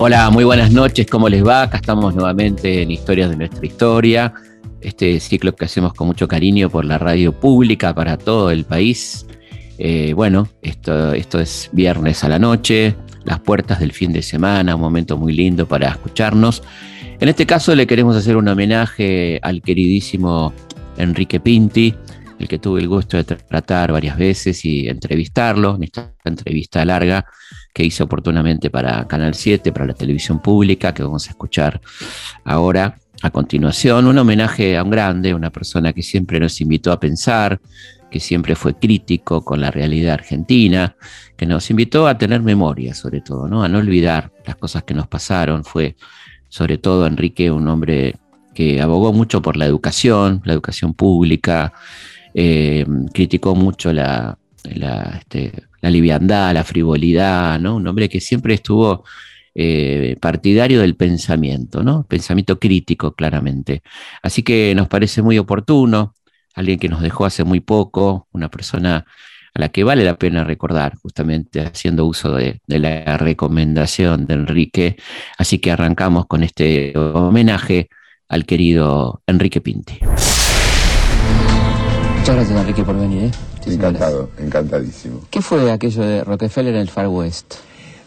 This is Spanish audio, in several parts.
Hola, muy buenas noches, ¿cómo les va? Acá estamos nuevamente en Historias de nuestra historia, este ciclo que hacemos con mucho cariño por la radio pública para todo el país. Eh, bueno, esto, esto es viernes a la noche, las puertas del fin de semana, un momento muy lindo para escucharnos. En este caso le queremos hacer un homenaje al queridísimo Enrique Pinti, el que tuve el gusto de tratar varias veces y entrevistarlo en esta entrevista larga que hice oportunamente para Canal 7, para la televisión pública, que vamos a escuchar ahora a continuación. Un homenaje a un grande, una persona que siempre nos invitó a pensar, que siempre fue crítico con la realidad argentina, que nos invitó a tener memoria sobre todo, ¿no? a no olvidar las cosas que nos pasaron. Fue sobre todo Enrique un hombre que abogó mucho por la educación, la educación pública, eh, criticó mucho la, este, la, liviandad, la frivolidad, ¿no? Un hombre que siempre estuvo eh, partidario del pensamiento, ¿no? Pensamiento crítico, claramente. Así que nos parece muy oportuno, alguien que nos dejó hace muy poco, una persona a la que vale la pena recordar, justamente haciendo uso de, de la recomendación de Enrique. Así que arrancamos con este homenaje al querido Enrique Pinti. Muchas gracias, Enrique, por venir. ¿eh? Encantado, encantadísimo. ¿Qué fue aquello de Rockefeller en el Far West?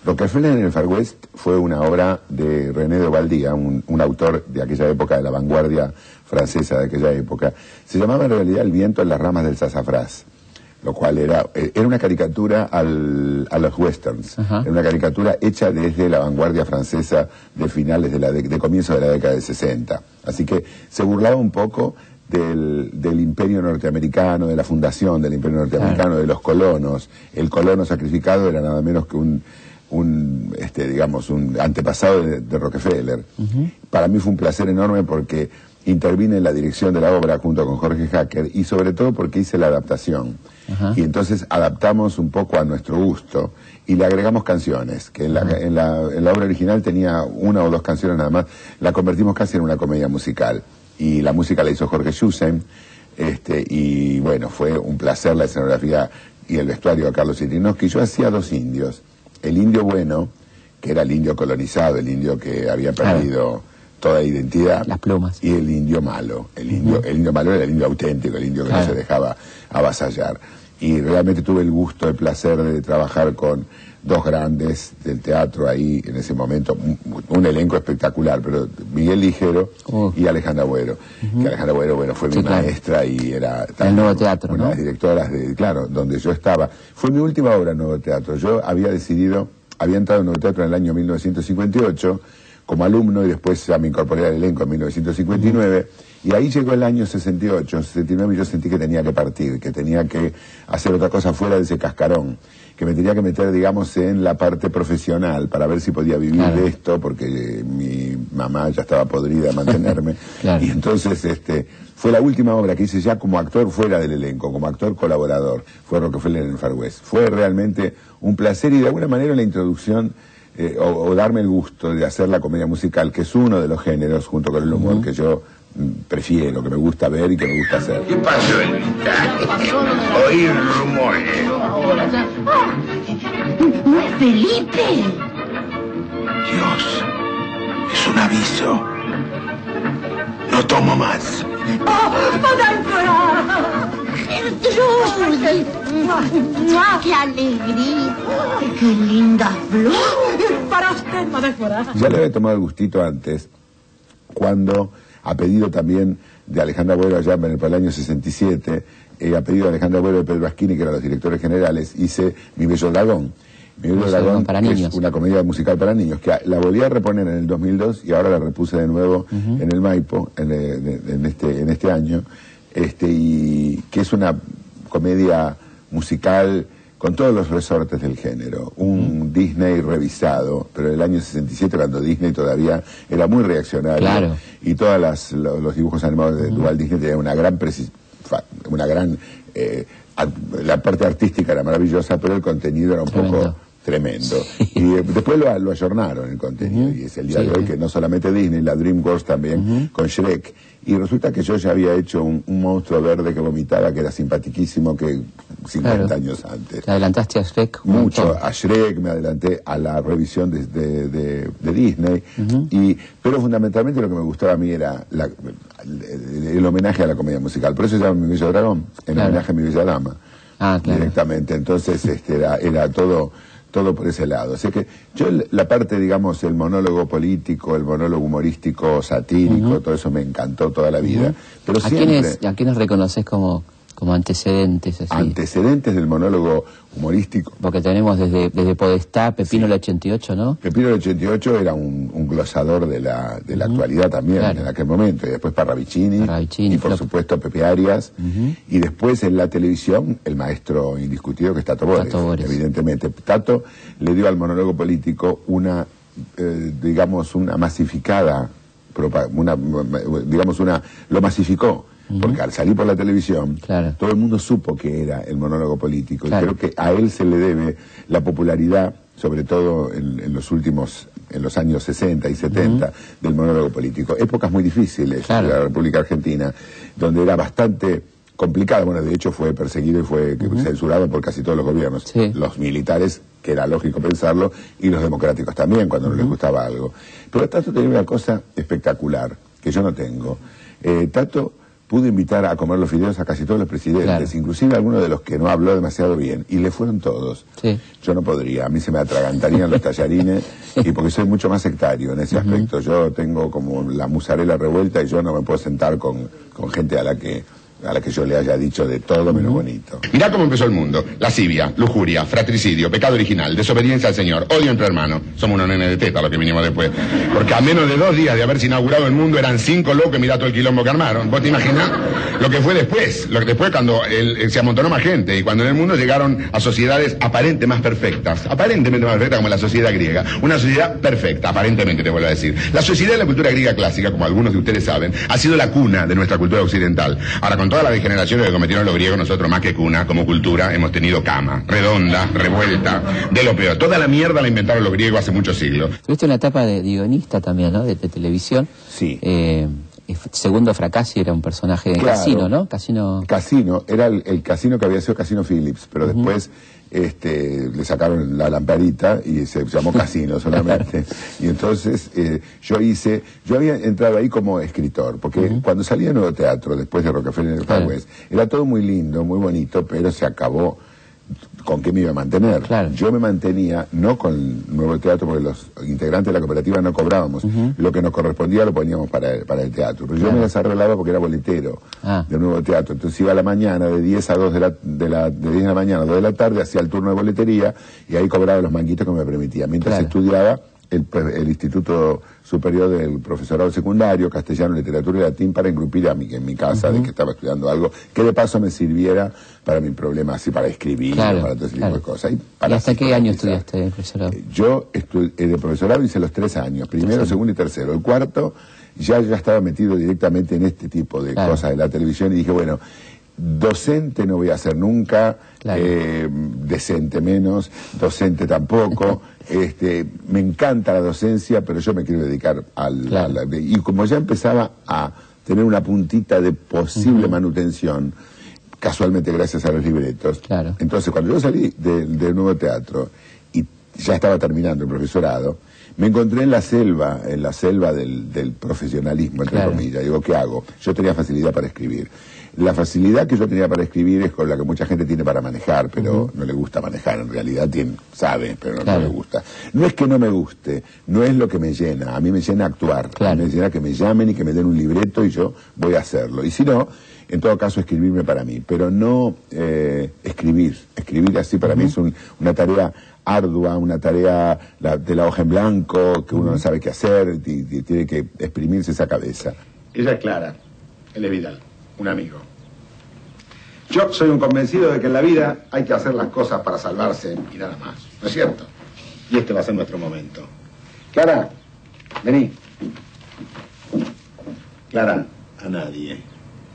Rockefeller en el Far West fue una obra de René de Valdía, un, autor de aquella época, de la vanguardia francesa de aquella época. Se llamaba en realidad El viento en las ramas del sasafrás, lo cual era, eh, era una caricatura a los westerns. Era una caricatura hecha desde la vanguardia francesa de finales de la de, de comienzo de la década de 60. Así que se burlaba un poco del, imperio norteamericano, de la fundación del imperio norteamericano, de los colonos. El colono sacrificado era nada menos que un, un este, digamos, un antepasado de, Rockefeller. Para mí fue un placer enorme porque intervine en la dirección de la obra junto con Jorge Hacker y sobre todo porque hice la adaptación. Y entonces adaptamos un poco a nuestro gusto y le agregamos canciones, que en la, en, la, en la obra original tenía una o dos canciones nada más, la convertimos casi en una comedia musical y la música la hizo Jorge Schusen, este, y bueno, fue un placer la escenografía y el vestuario de Carlos que Yo hacía dos indios, el indio bueno, que era el indio colonizado, el indio que había perdido toda identidad. Las plumas. Y el indio malo, el indio, el indio malo era el indio auténtico, el indio que no se dejaba avasallar. Y realmente tuve el gusto, el placer de trabajar con dos grandes del teatro ahí en ese momento, un, elenco espectacular, pero Miguel Ligero oh. y Alejandra Buero. Que Alejandra Buero, bueno, fue mi maestra y era el Nuevo Teatro, una de las directoras de, claro, donde yo estaba. Fue mi última obra en Nuevo Teatro. Yo había decidido, había entrado en Nuevo Teatro en el año 1958 como alumno y después ya me incorporé al elenco en 1959. Y ahí llegó el año 68, 69 y yo sentí que tenía que partir, que tenía que hacer otra cosa fuera de ese cascarón que me tenía que meter, digamos, en la parte profesional para ver si podía vivir de esto, porque mi mamá ya estaba podrida de mantenerme. Y entonces, este, fue la última obra que hice ya como actor fuera del elenco, como actor colaborador. Fue Rockefeller en el Far West. Fue realmente un placer y de alguna manera la introducción eh, o, darme el gusto de hacer la comedia musical, que es uno de los géneros, junto con el humor, que yo prefiero, que me gusta ver y que me gusta hacer. ¿Qué pasó, Oír rumores. ¿No es Felipe? Dios, es un aviso. No tomo más. ¡Oh, ¡Gertrude! ¡Qué alegría! ¡Qué linda flor! Para usted, Madame Ya le había tomado el gustito antes, cuando a pedido también de Alejandra Bueno allá en el, año 67, eh, a pedido de Alejandra Bueno y Pedro Asquini, que eran los directores generales, hice Mi Bello Dragón. Mi Bello Dragón es una comedia musical para niños, que la volví a reponer en el 2002 y ahora la repuse de nuevo en el Maipo en, eh, en, este, en este año, este, y que es una comedia musical con todos los resortes del género. Un Disney revisado, pero en el año 67 cuando Disney todavía era muy reaccionario y todos los dibujos animados de Dual Disney tenían una gran una gran eh, la parte artística era maravillosa, pero el contenido era un poco tremendo. Y eh, después lo, lo ayornaron el contenido, y es el día de hoy que no solamente Disney, la DreamWorks también, con Shrek. Y resulta que yo ya había hecho un, monstruo verde que vomitaba, que era simpatiquísimo, que 50 Claro. años antes. Te adelantaste a Shrek Mucho, a Shrek, me adelanté a la revisión de, de- de- de Disney, y, pero fundamentalmente lo que me gustaba a mí era la- el, el homenaje a la comedia musical. Por eso se llama Mi Bello Dragón, en Claro. homenaje a Mi Bella Dama. Ah, claro. Directamente. Entonces este, era, era todo todo por ese lado. Así que yo la parte, digamos, el monólogo político, el monólogo humorístico, satírico, todo eso me encantó toda la vida. Pero ¿A siempre... quiénes, ¿A quiénes reconoces como, como antecedentes? Así? antecedentes del monólogo humorístico. Porque tenemos desde, desde Podestá, Pepino el 88, ¿no? Pepino del 88 era un, un glosador de la, de la actualidad también Claro. en aquel momento, y después Parravicini, Parravicini, y por Flop. supuesto Pepe Arias, y después en la televisión el maestro indiscutido que es Tato Bores, Tato Bores. evidentemente. Tato le dio al monólogo político una, eh, digamos, una masificada, una, digamos, una, lo masificó. Porque al salir por la televisión, Claro. todo el mundo supo que era el monólogo político. Claro. Y creo que a él se le debe la popularidad, sobre todo en, en los últimos, en los años 60 y 70, del monólogo político. Épocas muy difíciles Claro. de la República Argentina, donde era bastante complicado. Bueno, de hecho fue perseguido y fue censurado por casi todos los gobiernos. Sí. Los militares, que era lógico pensarlo, y los democráticos también, cuando no les gustaba algo. Pero Tato tenía una cosa espectacular, que yo no tengo. Eh, Tato pudo invitar a comer los fideos a casi todos los presidentes, Claro. inclusive a algunos de los que no habló demasiado bien, y le fueron todos. Sí. Yo no podría, a mí se me atragantarían los tallarines, y porque soy mucho más sectario en ese aspecto. Yo tengo como la musarela revuelta y yo no me puedo sentar con, con gente a la que a la que yo le haya dicho de todo menos bonito. Mirá cómo empezó el mundo. Lascivia, lujuria, fratricidio, pecado original, desobediencia al Señor, odio entre hermanos. Somos unos nenes de teta los que vinimos después. Porque a menos de dos días de haberse inaugurado el mundo eran cinco locos y mirá todo el quilombo que armaron. ¿Vos te imaginás lo que fue después? Lo que después cuando el- el- se amontonó más gente y cuando en el mundo llegaron a sociedades aparentemente más perfectas. Aparentemente más perfectas como la sociedad griega. Una sociedad perfecta, aparentemente te vuelvo a decir. La sociedad de la cultura griega clásica, como algunos de ustedes saben, ha sido la cuna de nuestra cultura occidental. Ahora, con todas las degeneraciones que cometieron los griegos, nosotros más que cuna, como cultura, hemos tenido cama, redonda, revuelta, de lo peor. Toda la mierda la inventaron los griegos hace muchos siglos. Tuviste una etapa de guionista también, ¿no? De, de televisión. Sí. Eh, segundo Fracassi era un personaje de Claro. casino, ¿no? Casino. Casino, era el, el casino que había sido Casino Phillips, pero después este, le sacaron la lamparita y se llamó Casino solamente. y entonces eh, yo hice, yo había entrado ahí como escritor, porque cuando salí de Nuevo Teatro, después de Rockefeller en el. West, era todo muy lindo, muy bonito, pero se acabó. ¿Con qué me iba a mantener? Claro. Yo me mantenía no con Nuevo Teatro, porque los integrantes de la cooperativa no cobrábamos. Lo que nos correspondía lo poníamos para el, para el teatro. Pero yo me las arreglaba porque era boletero Ah. del nuevo teatro. Entonces iba a la mañana, de 10 a 2 de la, de la, de 10 de la mañana a 2 de la tarde, hacía el turno de boletería y ahí cobraba los manguitos que me permitía. Mientras Claro. estudiaba el, el Instituto Superior del Profesorado Secundario, Castellano, Literatura y Latín para engrupir a mi, en mi casa de que estaba estudiando algo que de paso me sirviera para mi problema, así para escribir, Claro, para todo ese tipo de cosas. Y, ¿Y para hasta qué año estudiaste, profesor? Eh, Yo estu- eh, de profesorado hice los tres años, primero, segundo y tercero. El cuarto ya, ya estaba metido directamente en este tipo de Claro. cosas de la televisión y dije, bueno, docente no voy a ser nunca, Claro. eh, decente menos, docente tampoco. este, me encanta la docencia, pero yo me quiero dedicar al... Claro. a la- y como ya empezaba a tener una puntita de posible manutención, casualmente gracias a los libretos, Claro. entonces, cuando yo salí de- del nuevo teatro y ya estaba terminando el profesorado, me encontré en la selva, en la selva del, del profesionalismo, entre Claro. comillas. Digo, ¿qué hago? Yo tenía facilidad para escribir. La facilidad que yo tenía para escribir es con la que mucha gente tiene para manejar, pero no le gusta manejar. En realidad tiene, sabe, pero no, le gusta. No es que no me guste, no es lo que me llena. A mí me llena actuar. Claro. A mí me llena que me llamen y que me den un libreto y yo voy a hacerlo. Y si no, en todo caso, escribirme para mí. Pero no eh, escribir. Escribir así para mí es un- una tarea ardua, una tarea la- de la hoja en blanco, que uno no sabe qué hacer y, y tiene que exprimirse esa cabeza. Ella es Clara, él es Vidal, un amigo. Yo soy un convencido de que en la vida hay que hacer las cosas para salvarse y nada más, ¿no es cierto? Y este va a ser nuestro momento. Clara, vení. Clara, a nadie.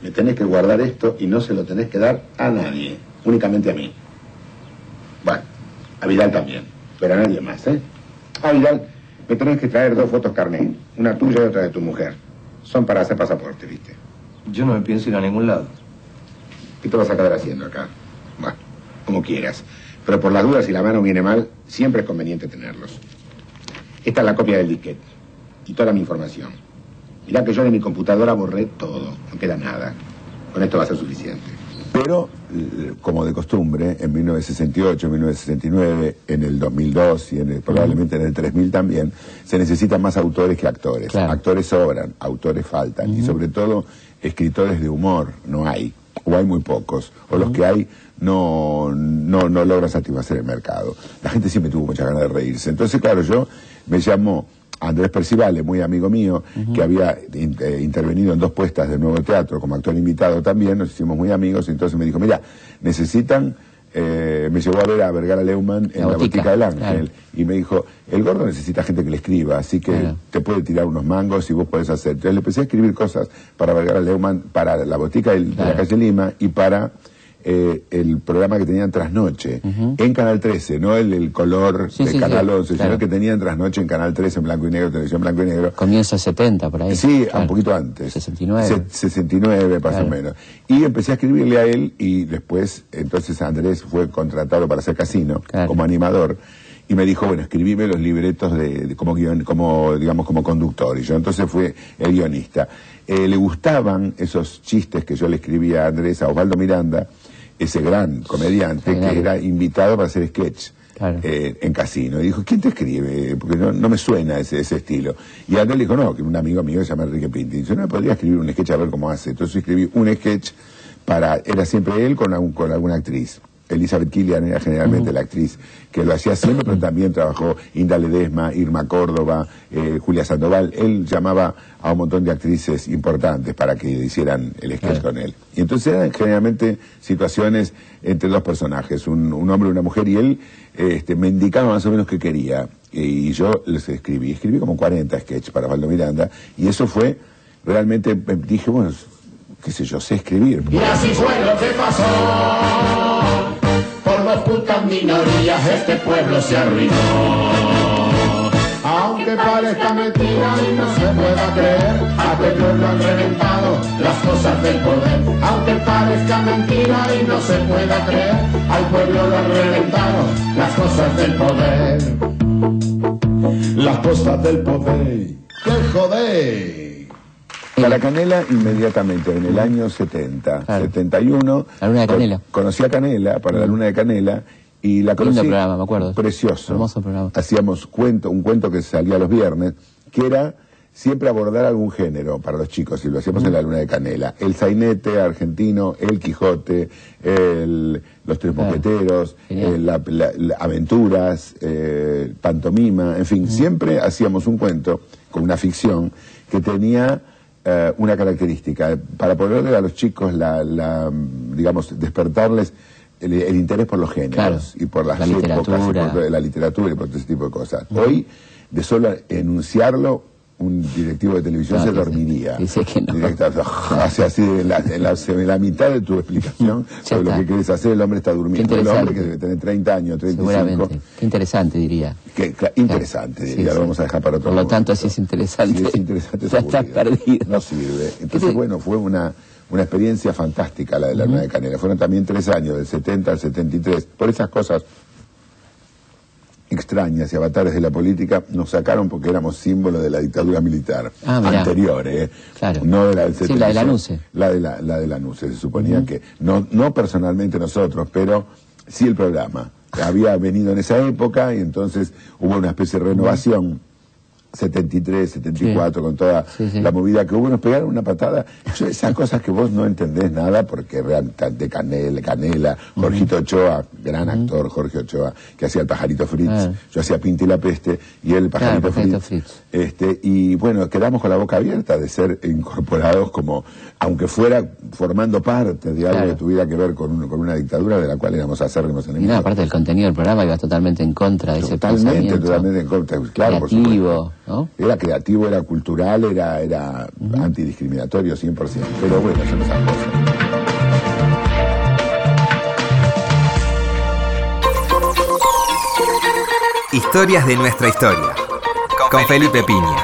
Me tenés que guardar esto y no se lo tenés que dar a nadie, únicamente a mí. Bueno, a Vidal también, pero a nadie más, ¿eh? A Vidal, me tenés que traer dos fotos carné, una tuya y otra de tu mujer. Son para hacer pasaporte, ¿viste? Yo no me pienso ir a ningún lado. ¿Qué te vas a quedar haciendo acá? Bueno, como quieras. Pero por las dudas, si la mano viene mal, siempre es conveniente tenerlos. Esta es la copia del disquete y toda mi información. Mirá que yo de mi computadora borré todo, no queda nada. Con esto va a ser suficiente. Pero, eh, como de costumbre, en 1968, 1969, en el 2002 y en el- probablemente en el 3000 también, se necesitan más autores que actores. Claro. Actores sobran, autores faltan. Y sobre todo, escritores de humor no hay, o hay muy pocos. O los que hay no, no, no logran satisfacer el mercado. La gente siempre tuvo muchas ganas de reírse. Entonces, claro, yo me llamo Andrés Percivale, muy amigo mío, que había in- eh, intervenido en dos puestas de nuevo teatro como actor invitado también, nos hicimos muy amigos, y entonces me dijo, mira, necesitan, eh, me llevó a ver a Vergara Leumann en La la, botica, del Ángel, claro. y me dijo, el gordo necesita gente que le escriba, así que Claro. te puede tirar unos mangos y vos podés hacer. Entonces le empecé a escribir cosas para Vergara Leumann, para la botica de Claro. la calle Lima y para eh, el programa que tenían Trasnoche, en Canal 13, no el, el color Sí, de sí, Canal sí, 11, claro. sino que tenían Trasnoche en Canal 13 en blanco y negro, televisión blanco y negro. Comienzo 70, por ahí. Sí, Claro. un poquito antes. 69. Se- 69, más Claro. o menos. Y empecé a escribirle a él y después, entonces Andrés fue contratado para hacer casino como animador. Y me dijo, bueno, escribime los libretos de, de- como guion, como, digamos, como conductor. Y yo entonces fui el guionista. Eh, le gustaban esos chistes que yo le escribía a Andrés, a Osvaldo Miranda, ese gran comediante que era invitado para hacer sketch Claro. eh, en casino. Y dijo, ¿quién te escribe? Porque no, no me suena ese, ese estilo. Y Andrés le dijo, no, que un amigo mío se llama Enrique Pinti. No podría escribir un sketch a ver cómo hace. Entonces escribí un sketch para, era siempre él con, algún- con alguna actriz. Elizabeth Killian era generalmente la actriz que lo hacía siempre, pero también trabajó Inda Ledesma, Irma Córdoba, eh, Julia Sandoval. Él llamaba a un montón de actrices importantes para que hicieran el sketch con él. Y entonces eran generalmente situaciones entre dos personajes, un, un hombre y una mujer, y él este, me indicaba más o menos qué quería. Y yo les escribí, escribí como 40 sketches para Valdo Miranda, y eso fue, realmente eh, dije, bueno, qué sé yo, sé escribir. Y así fue lo que pasó. Por dos putas minorías este pueblo se arruinó. Aunque parezca mentira y no se pueda creer, a este pueblo han reventado las cosas del poder. Aunque parezca mentira y no se pueda creer, al pueblo lo han reventado las cosas del poder. Las cosas del poder. ¡Qué joder! Para Canela inmediatamente, en el año 70, Claro. 71. La Luna de Canela. Conocí a Canela para la Luna de Canela y la conocí. Lindo programa, me acuerdo. Precioso. Hermoso programa. Hacíamos cuento, un cuento que salía los viernes, que era siempre abordar algún género para los chicos y lo hacíamos en la Luna de Canela. El sainete argentino, el Quijote, el- los Tres Claro. Mosqueteros, eh, la- la- la- aventuras, eh, pantomima, en fin, siempre hacíamos un cuento con una ficción que tenía eh, una característica, para ponerle a los chicos la, la, digamos, despertarles el, el interés por los géneros Claro. y por las La épocas, y literatura. por la literatura y por todo ese tipo de cosas. Hoy, de solo enunciarlo, un directivo de televisión No, se dormiría. dice que no. Directa- hace así en la, en la- en la mitad de tu explicación sobre lo que quieres hacer, el hombre está durmiendo. Qué El hombre que debe tener 30 años, 35. Seguramente. Qué interesante, diría. Que, cla- interesante, Sí, diría, sí. lo vamos a dejar para otro Por lo momento. tanto, si es interesante, Si es interesante, es ya estás perdido. No sirve. ¿Qué Entonces, te- bueno, fue una, una experiencia fantástica la de la Luna de Canela. Fueron también tres años, del 70 al 73. Por esas cosas extrañas y avatares de la política nos sacaron porque éramos símbolo de la dictadura militar Ah, anterior, ¿eh? Claro. No de la del Sí, la de 76. Lanuse. La de la, la de. Se suponía que, no, no personalmente nosotros, pero sí el programa. Había venido en esa época y entonces hubo una especie de renovación. 73, 74, con toda Sí, sí. la movida que hubo, nos pegaron una patada. Yo, esas cosas que vos no entendés nada, porque realmente de Canela, Canela, Jorgito Ochoa, gran actor Jorge Ochoa, que hacía el pajarito Fritz, Ah. yo hacía Pinti la peste, y él el pajarito, Claro. Fritz. Este, y bueno, quedamos con la boca abierta de ser incorporados como, aunque fuera formando parte de algo Claro. que tuviera que ver con, un- con una dictadura de la cual éramos acérrimos Y enemigos. nada, aparte del contenido del programa iba totalmente en contra de ese Totalmente, pensamiento. totalmente en contra. Claro, creativo. ¿no? Era creativo, era cultural, era, era antidiscriminatorio 100%. Pero bueno, son esas cosas. Historias de nuestra historia. Con Felipe Piña.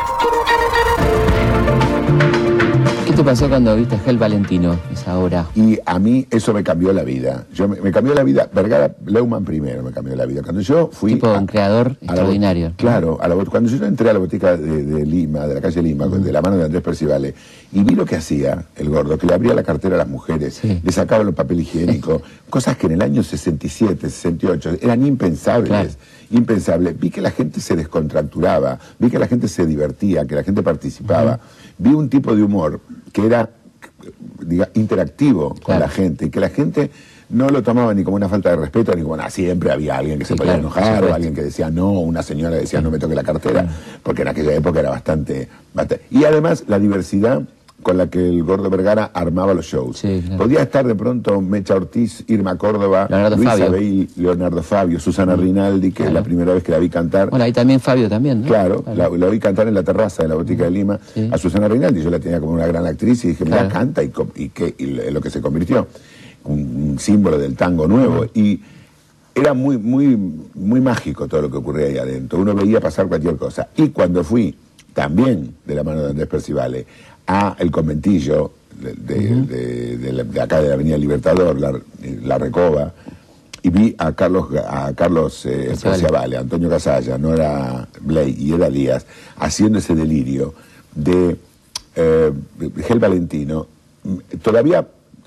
¿Qué te pasó cuando viste a Gel Valentino? Y a mí eso me cambió la vida. Yo me, me cambió la vida, Vergara Leumann primero me cambió la vida. Cuando yo fui... Tipo un creador a la extraordinario. claro, a la cuando yo entré a la botica de, de Lima, de la calle Lima, de la mano de Andrés Percivale, y vi lo que hacía el gordo, que le abría la cartera a las mujeres, Sí. le sacaba los papel higiénico, cosas que en el año 67, 68 eran impensables. Claro. Impensable. Vi que la gente se descontracturaba, vi que la gente se divertía, que la gente participaba. Vi un tipo de humor que era diga, interactivo con Claro. la gente y que la gente no lo tomaba ni como una falta de respeto, ni como nada. Siempre había alguien que se Sí, podía claro, enojar o alguien que decía no, una señora decía no me toque la cartera, porque en aquella época era bastante, bastante- Y además la diversidad con la que el gordo Vergara armaba los shows. Sí, claro. Podía estar de pronto Mecha Ortiz, Irma Córdoba, Leonardo Luisa Fabio. Bey, Leonardo Fabio, Susana Rinaldi, que es Claro. la primera vez que la vi cantar. Bueno, ahí también Fabio también, ¿no? Claro, La, la oí cantar en la terraza de la botica de Lima Sí. a Susana Rinaldi. Yo la tenía como una gran actriz y dije, mira, Claro. canta y, y, y lo que se convirtió. Un, un símbolo del tango nuevo. Y era muy, muy, muy mágico todo lo que ocurría ahí adentro. Uno veía pasar cualquier cosa. Y cuando fui, también de la mano de Andrés Percivale, a el conventillo de, de- de- de la- de acá de la Avenida Libertador, la, la Recoba, y vi a Carlos, a Carlos eh, Antonio Casalla, no era Blay y era Díaz, haciendo ese delirio de eh, Gel Valentino. Mm, Todavía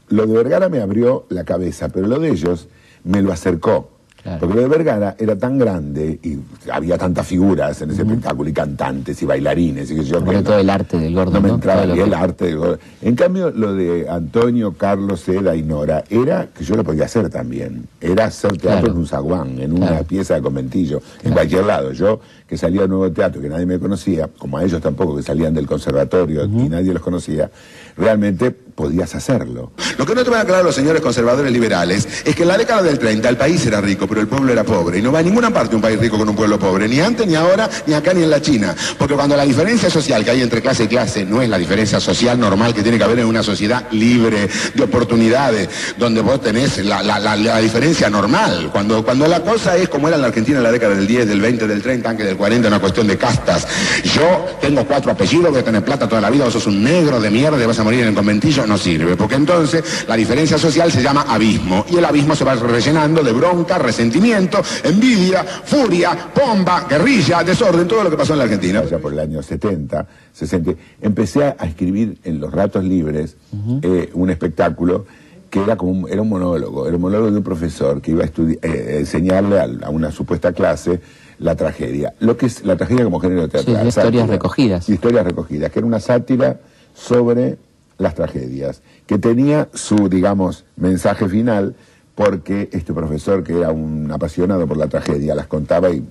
lo de Vergara me abrió la cabeza, pero lo de ellos me lo acercó. Claro. Porque lo de Vergara era tan grande y había tantas figuras en ese espectáculo y cantantes y bailarines y que yo Aparte que todo el arte del gordo, no me ¿no? entraba ni que- el arte del gordo. En cambio, lo de Antonio, Carlos, Eda y Nora era que yo lo podía hacer también. Era hacer teatro Claro. en un zaguán, en una Claro. pieza de conventillo, en cualquier lado. Yo, que salía de nuevo teatro, que nadie me conocía, como a ellos tampoco, que salían del conservatorio y nadie los conocía, realmente podías hacerlo. Lo que no te van a aclarar los señores conservadores liberales es que en la década del 30 el país era rico, pero el pueblo era pobre. Y no va a ninguna parte un país rico con un pueblo pobre, ni antes, ni ahora, ni acá, ni en la China. Porque cuando la diferencia social que hay entre clase y clase no es la diferencia social normal que tiene que haber en una sociedad libre de oportunidades, donde vos tenés la, la- la- la diferencia normal. Cuando, cuando la cosa es como era en la Argentina en la década del 10, del 20, del 30, aunque del 40, una cuestión de castas. Yo tengo cuatro apellidos, voy a tener plata toda la vida, vos sos un negro de mierda y vas a morir en el conventillo, no sirve. Porque entonces la diferencia social se llama abismo. Y el abismo se va rellenando de bronca, resentimiento, envidia, furia, bomba, guerrilla, desorden, todo lo que pasó en la Argentina. allá por el año 70, 60, empecé a escribir en los ratos libres eh, un espectáculo que era como un, era un monólogo, era un monólogo de un profesor que iba a eh, enseñarle a, a una supuesta clase la tragedia. Lo que es la tragedia como género teatral. Sí, historias sátira. recogidas. Historias recogidas, que era una sátira sobre las tragedias, que tenía su, digamos, mensaje final, porque este profesor, que era un apasionado por la tragedia, las contaba y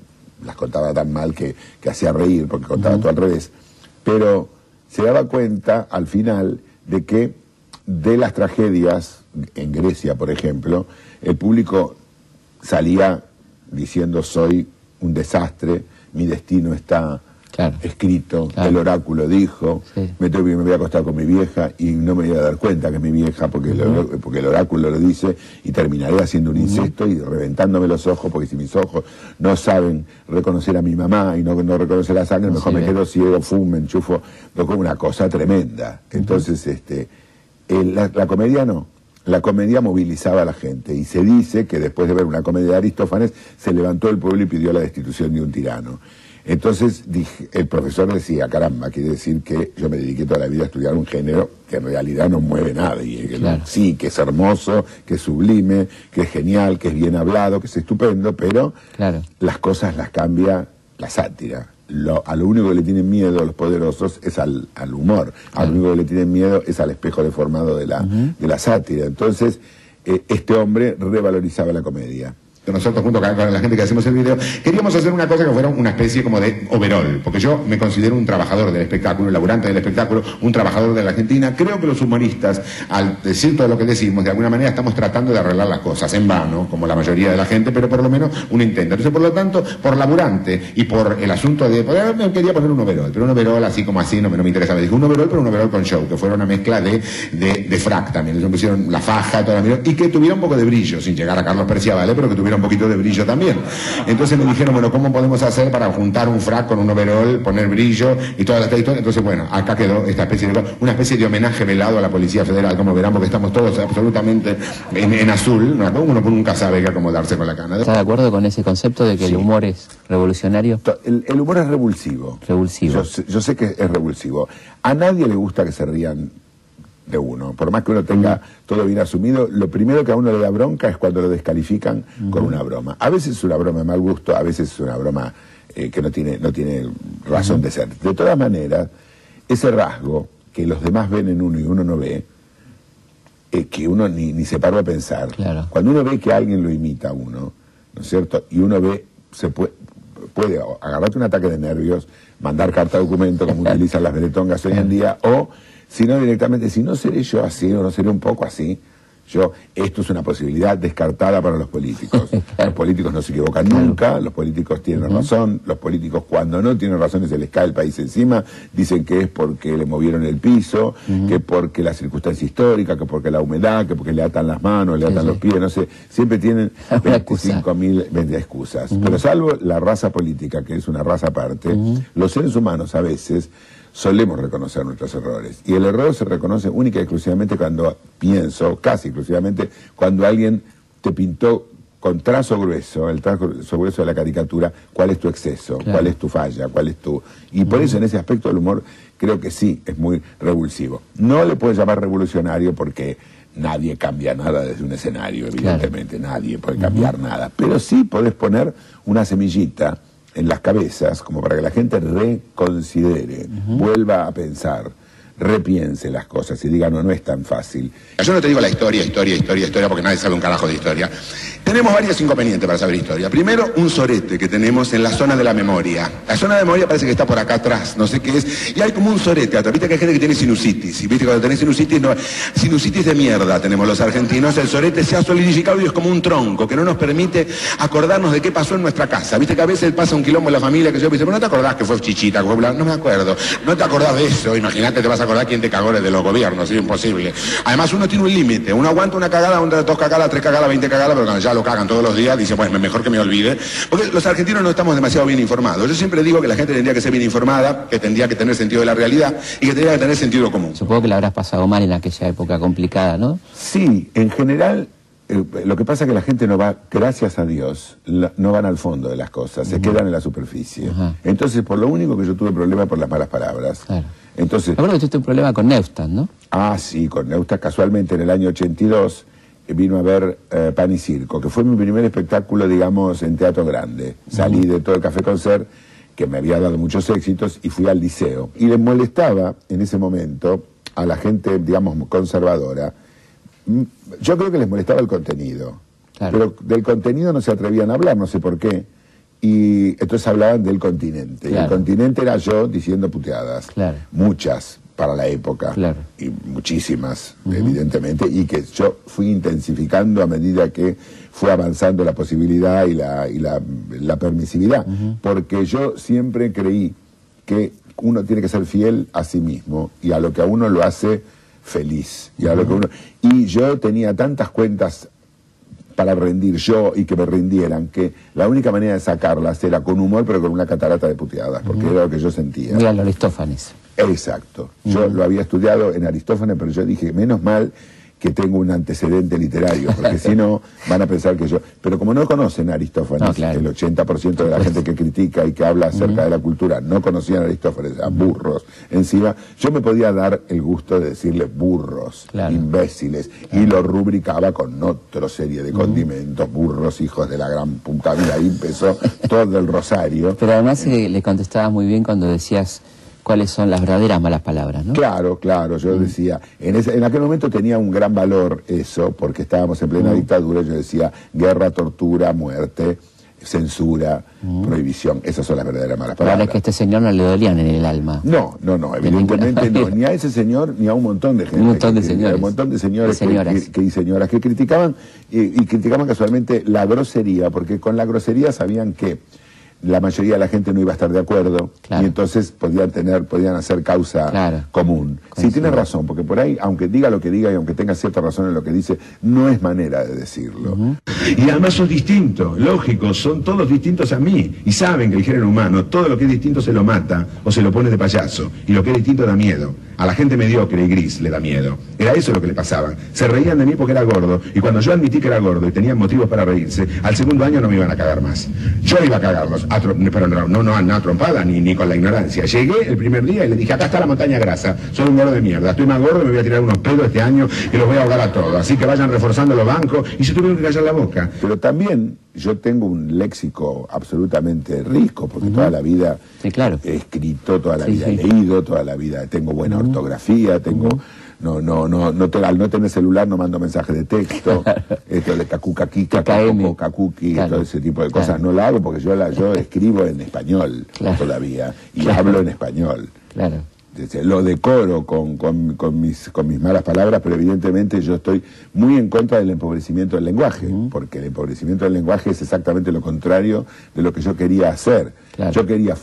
las contaba tan mal que, que hacía reír, porque contaba todo al revés, pero se daba cuenta al final de que de las tragedias, en Grecia, por ejemplo, el público salía diciendo soy un desastre, mi destino está Claro. escrito, Claro. el oráculo dijo, Sí. me, tengo que- me voy a acostar con mi vieja y no me voy a dar cuenta que es mi vieja porque, el, orá- porque el oráculo lo dice y terminaré haciendo un incesto y reventándome los ojos porque si mis ojos no saben reconocer a mi mamá y no, no reconocer la sangre, No mejor me quedo ciego, fumo, me enchufo, como una cosa tremenda. Entonces, este, el- la, la comedia no. La comedia movilizaba a la gente y se dice que después de ver una comedia de Aristófanes se levantó el pueblo y pidió la destitución de un tirano. Entonces dije, el profesor decía, caramba, quiere decir que yo me dediqué toda la vida a estudiar un género que en realidad no mueve nada. Y que Claro. sí, que es hermoso, que es sublime, que es genial, que es bien hablado, que es estupendo, pero Claro. las cosas las cambia la sátira. Lo- a lo único que le tienen miedo los poderosos es al, al humor. A lo único que le tienen miedo es al espejo deformado de la, de la sátira. Entonces, eh, este hombre revalorizaba la comedia. Nosotros junto con la gente que hacemos el video, queríamos hacer una cosa que fuera una especie como de overall, porque yo me considero un trabajador del espectáculo, un laburante del espectáculo, un trabajador de la Argentina. Creo que los humoristas, al decir todo lo que decimos, de alguna manera estamos tratando de arreglar las cosas en vano, como la mayoría de la gente, pero por lo menos un intento. Entonces, por lo tanto, por laburante y por el asunto de, poder- me quería poner un overall, pero un overall así como así, no, me- no me interesa, me dijo un overall, pero un overall con show, que fuera una mezcla de, de, de frac también. Ellos pusieron la faja, toda la y que tuviera un poco de brillo, sin llegar a Carlos Perciavale, pero que tuviera tuviera un poquito de brillo también. Entonces me dijeron, bueno, ¿cómo podemos hacer para juntar un frac con un overol, poner brillo y toda esta historia? Entonces, bueno, acá quedó esta especie de, una especie de homenaje velado a la Policía Federal, como verán, porque estamos todos absolutamente en, en azul, ¿no? uno nunca sabe qué acomodarse con la cana. ¿Está de acuerdo con ese concepto de que Sí. el humor es revolucionario? El, el humor es revulsivo. Revulsivo. Yo sé que es revulsivo. A nadie le gusta que se rían de uno. Por más que uno tenga todo bien asumido, lo primero que a uno le da bronca es cuando lo descalifican con una broma. A veces es una broma de mal gusto, a veces es una broma eh, que no tiene, no tiene razón de ser. De todas maneras, ese rasgo que los demás ven en uno y uno no ve, eh, que uno ni, ni se paró a pensar. Claro. Cuando uno ve que alguien lo imita a uno, ¿no es cierto? Y uno ve, se puede, puede agarrarte un ataque de nervios, mandar carta documento como utilizan las veretongas hoy en día, o si no directamente, si no seré yo así o no seré un poco así, yo, esto es una posibilidad descartada para los políticos. Los políticos no se equivocan nunca, los políticos tienen razón, los políticos cuando no tienen razón y se les cae el país encima, dicen que es porque le movieron el piso, que porque la circunstancia histórica, que porque la humedad, que porque le atan las manos, le atan sí. los pies, no sé, siempre tienen Alguna excusa. 25 mil excusas. Pero salvo la raza política, que es una raza aparte, los seres humanos a veces solemos reconocer nuestros errores. Y el error se reconoce única y exclusivamente cuando pienso, casi exclusivamente, cuando alguien te pintó con trazo grueso, el trazo grueso de la caricatura, cuál es tu exceso, Claro. cuál es tu falla, cuál es tu... Y por eso en ese aspecto el humor creo que sí, es muy revulsivo. No le puedes llamar revolucionario porque nadie cambia nada desde un escenario, evidentemente, nadie puede cambiar nada. Pero sí podés poner una semillita en las cabezas como para que la gente reconsidere, vuelva a pensar, repiense las cosas y diga, no, no es tan fácil. Yo no te digo la historia, historia, historia, historia, porque nadie sabe un carajo de historia. Tenemos varios inconvenientes para saber historia. Primero, un sorete que tenemos en la zona de la memoria. La zona de memoria parece que está por acá atrás, no sé qué es. Y hay como un sorete. Viste que hay gente que tiene sinusitis. Y viste cuando tenés sinusitis, sinusitis de mierda tenemos los argentinos. El sorete se ha solidificado y es como un tronco que no nos permite acordarnos de qué pasó en nuestra casa. Viste que a veces pasa un quilombo en la familia que yo dice, pero no te acordás que fue chichita, fue bla-". no me acuerdo. No te acordás de eso. Imagínate, te vas a acordar quién te cagó de los gobiernos, es imposible. Además, uno tiene un límite. Uno aguanta una cagada, una, dos cagadas, tres cagadas, veinte cagadas, pero cuando ya lo cagan todos los días, dice, bueno, mejor que me olvide. Porque los argentinos no estamos demasiado bien informados. Yo siempre digo que la gente tendría que ser bien informada, que tendría que tener sentido de la realidad y que tendría que tener sentido común. Supongo que la habrás pasado mal en aquella época complicada, ¿no? Sí, en general, eh, lo que pasa es que la gente no va, gracias a Dios, no van al fondo de las cosas, se quedan en la superficie. Entonces, por lo único que yo tuve problema por las malas palabras. Claro. Entonces, que tuviste un problema con Neustadt, ¿no? ah, sí, con Neusta casualmente en el año 82 eh, vino a ver eh, Pan y Circo, que fue mi primer espectáculo, digamos, en teatro grande. Salí de todo el Café Concert, que me había dado muchos éxitos, y fui al liceo. Y le molestaba en ese momento a la gente, digamos, conservadora. Mm, Yo creo que les molestaba el contenido. Claro. Pero del contenido no se atrevían a hablar, no sé por qué. Y entonces hablaban del continente. Y el continente era yo diciendo puteadas. Claro. Muchas para la época. Claro. Y muchísimas, evidentemente. Y que yo fui intensificando a medida que fue avanzando la posibilidad y la, y la, la permisividad. Porque yo siempre creí que uno tiene que ser fiel a sí mismo y a lo que a uno lo hace feliz. Y, a lo que uno... y yo tenía tantas cuentas para rendir yo y que me rindieran, que la única manera de sacarlas era con humor, pero con una catarata de puteadas, porque era lo que yo sentía. Mira, Aristófanes. Exacto. Yo lo había estudiado en Aristófanes, pero yo dije, menos mal que tengo un antecedente literario, porque si no van a pensar que yo... Pero como no conocen a Aristófanes, No, claro. el 80% de la gente que critica y que habla acerca de la cultura no conocían a Aristófanes, a burros encima, yo me podía dar el gusto de decirles burros, Claro. imbéciles, y lo rubricaba con otra serie de condimentos, burros, hijos de la gran puta vida, ahí empezó todo el rosario. Pero además eh, le contestabas muy bien cuando decías cuáles son las verdaderas malas palabras, ¿no? Claro, claro, yo decía, en, ese- en aquel momento tenía un gran valor eso, porque estábamos en plena dictadura, yo decía guerra, tortura, muerte, censura, prohibición, esas son las verdaderas malas palabras. es que a este señor no le dolían en el alma. No, no, no, evidentemente no, ni a ese señor ni a un montón de gente. Un montón de que- señores. Un montón de señores De señoras. Que- y señoras que criticaban y, y criticaban casualmente la grosería, porque con la grosería sabían que la mayoría de la gente no iba a estar de acuerdo Claro. y entonces podían tener, podían hacer causa Claro. común. Sí, Coincido. tiene razón, porque por ahí, aunque diga lo que diga y aunque tenga cierta razón en lo que dice, no es manera de decirlo. Y además son distintos, lógicos, son todos distintos a mí. Y saben que el género humano, todo lo que es distinto se lo mata o se lo pone de payaso. Y lo que es distinto da miedo. A la gente mediocre y gris le da miedo. Era eso lo que le pasaba. Se reían de mí porque era gordo. Y cuando yo admití que era gordo y tenían motivos para reírse, al segundo año no me iban a cagar más. Yo iba a cagarlos, a pero no, no, no, a trompada ni, ni con la ignorancia. Llegué el primer día y le dije, acá está la montaña grasa, soy un gordo de mierda, estoy más gordo, me voy a tirar unos pedos este año y los voy a ahogar a todos. Así que vayan reforzando los bancos y se tuvieron que callar la boca. Pero también yo tengo un léxico absolutamente rico, porque toda la vida Sí, claro. he escrito, toda la Sí, vida sí. he leído, toda la vida tengo buena ortografía, tengo... No, no, no, no te- al no tener celular no mando mensajes de texto, esto de cacucaquica, KKM. cacoco, cacuqui, Claro. todo ese tipo de cosas Claro. no lo hago porque yo la, yo escribo en español todavía y hablo en español. Claro. Dice, Lo decoro con, con- con mis, con mis malas palabras, pero evidentemente yo estoy muy en contra del empobrecimiento del lenguaje, porque el empobrecimiento del lenguaje es exactamente lo contrario de lo que yo quería hacer. Claro. Yo quería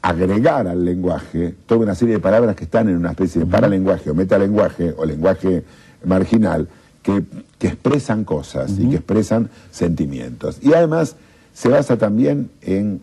agregar al lenguaje toda una serie de palabras que están en una especie de paralenguaje o metalenguaje o lenguaje marginal que, que expresan cosas y que expresan sentimientos. Y además se basa también en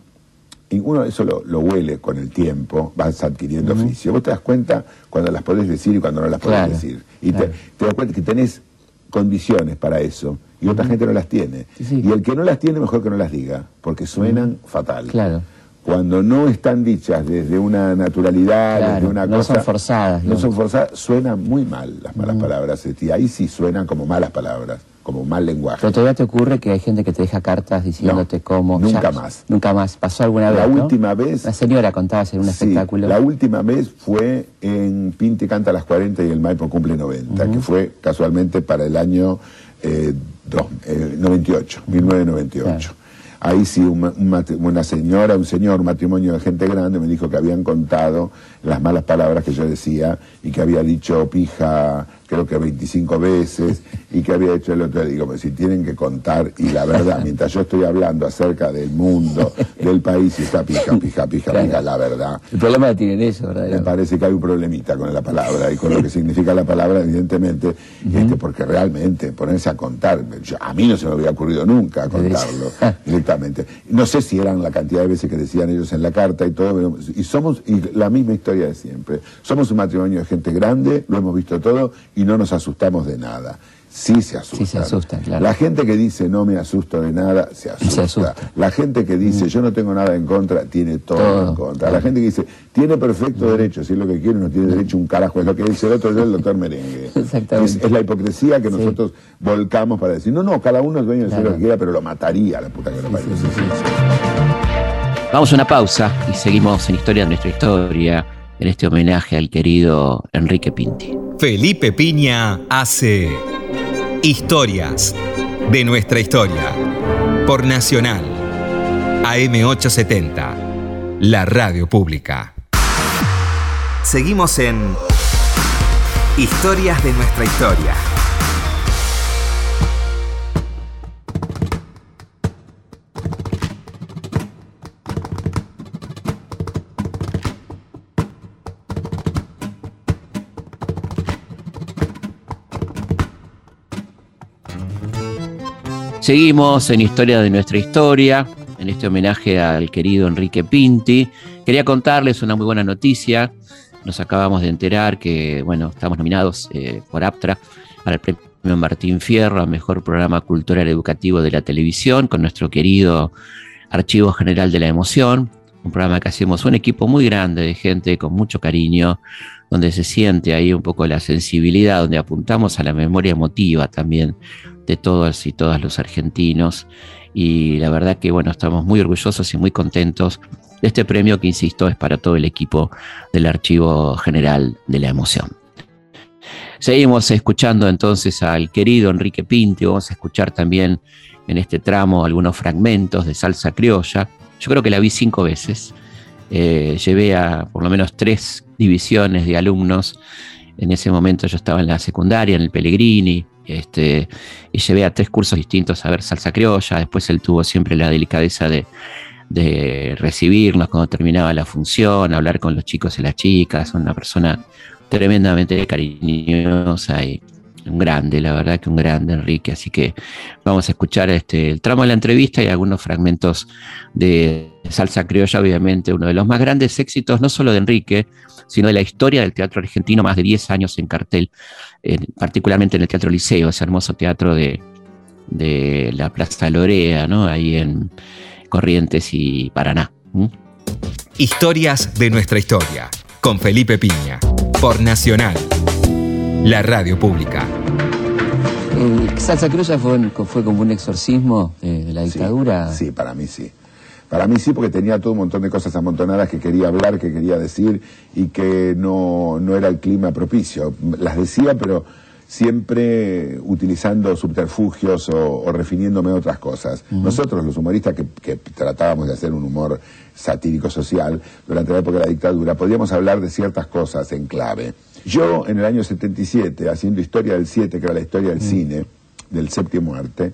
y uno eso lo, lo huele con el tiempo, vas adquiriendo oficio. Vos te das cuenta cuando las podés decir y cuando no las podés Claro, decir. Y claro. te, te das cuenta que tenés condiciones para eso y otra gente no las tiene. Sí, sí. Y el que no las tiene, mejor que no las diga, porque suenan fatal. Claro. Cuando no están dichas desde una naturalidad, Claro, desde una no cosa. son forzadas, No digamos. son forzadas, suenan muy mal las malas palabras. Y ahí sí suenan como malas palabras, como mal lenguaje. Pero todavía te ocurre que hay gente que te deja cartas diciéndote No, cómo. nunca más. Nunca más. Pasó alguna La vez. ¿no? última vez- La señora contabas en un Sí, espectáculo. La última vez fue en Pinti Canta a las 40 y el Maipo cumple 90, que fue casualmente para el año eh, dos- eh, 98, 1998. Claro. Ahí sí, un un una señora, un señor, un matrimonio de gente grande me dijo que habían contado las malas palabras que yo decía y que había dicho pija creo que 25 veces y que había hecho el otro día. Digo, pues si tienen que contar y la verdad, mientras yo estoy hablando acerca del mundo, del país y está pija, pija, pija, Claro. pija, la verdad. El problema lo tienen eso, ¿verdad? Me parece que hay un problemita con la palabra y con lo que significa la palabra, evidentemente, este, porque realmente ponerse a contar, yo- a mí no se me había ocurrido nunca contarlo directamente. No sé si eran la cantidad de veces que decían ellos en la carta y todo, pero- y somos y la misma historia de siempre. Somos un matrimonio de gente grande, lo hemos visto todo y no nos asustamos de nada. Sí se asustan. Sí se asustan, claro. La gente que dice no me asusto de nada, se asusta. asusta. La gente que dice yo no tengo nada en contra, tiene todo, Todo, en contra. La gente que dice tiene perfecto derecho, si es lo que quiere, no tiene derecho un carajo, es lo que dice el otro, yo el doctor Merengue. Exactamente. Es, es la hipocresía que Sí. nosotros volcamos para decir, no, no, cada uno es dueño de hacer Claro. lo que quiera, pero lo mataría la puta que lo parió. Vamos a una pausa y seguimos en Historia de nuestra historia, en este homenaje al querido Enrique Pinti. Felipe Piña hace Historias de nuestra historia por Nacional AM870, la radio pública. Seguimos en Historias de nuestra historia. Seguimos en Historia de nuestra historia, en este homenaje al querido Enrique Pinti. Quería contarles una muy buena noticia. Nos acabamos de enterar que, bueno, estamos nominados eh, por APTRA para el premio Martín Fierro a Mejor Programa Cultural Educativo de la Televisión con nuestro querido Archivo General de la Emoción, un programa que hacemos un equipo muy grande de gente con mucho cariño, donde se siente ahí un poco la sensibilidad, donde apuntamos a la memoria emotiva también de todos y todas los argentinos. Y la verdad que, bueno, estamos muy orgullosos y muy contentos de este premio que, insisto, es para todo el equipo del Archivo General de la Emoción. Seguimos escuchando entonces al querido Enrique Pinti, vamos a escuchar también en este tramo algunos fragmentos de salsa criolla. Yo creo que la vi cinco veces. Eh, llevé a por lo menos tres divisiones de alumnos. En ese momento yo estaba en la secundaria, en el Pellegrini, este, y llevé a tres cursos distintos a ver salsa criolla. Después él tuvo siempre la delicadeza de, de recibirnos cuando terminaba la función, hablar con los chicos y las chicas, una persona tremendamente cariñosa y un grande, la verdad que un grande Enrique, así que vamos a escuchar este, el tramo de la entrevista y algunos fragmentos de Salsa Criolla, obviamente uno de los más grandes éxitos, no solo de Enrique, sino de la historia del teatro argentino, más de 10 años en cartel, particularmente en el Teatro Liceo, ese hermoso teatro de, de la Plaza Lorea, ¿no? ahí en Corrientes y Paraná. Historias de nuestra historia, con Felipe Piña, por Nacional la radio pública. Eh, Salsa Cruz fue, fue como un exorcismo de, la dictadura. Sí, para mí sí. Para mí sí, porque tenía todo un montón de cosas amontonadas que quería hablar, que quería decir y que no, no era el clima propicio. Las decía, pero siempre utilizando subterfugios o, refiriéndome a otras cosas. Nosotros, los humoristas que, que, tratábamos de hacer un humor satírico social durante la época de la dictadura, podíamos hablar de ciertas cosas en clave. Yo, en el año 77, haciendo Historia del 7, que era la historia del mm. cine, del séptimo arte,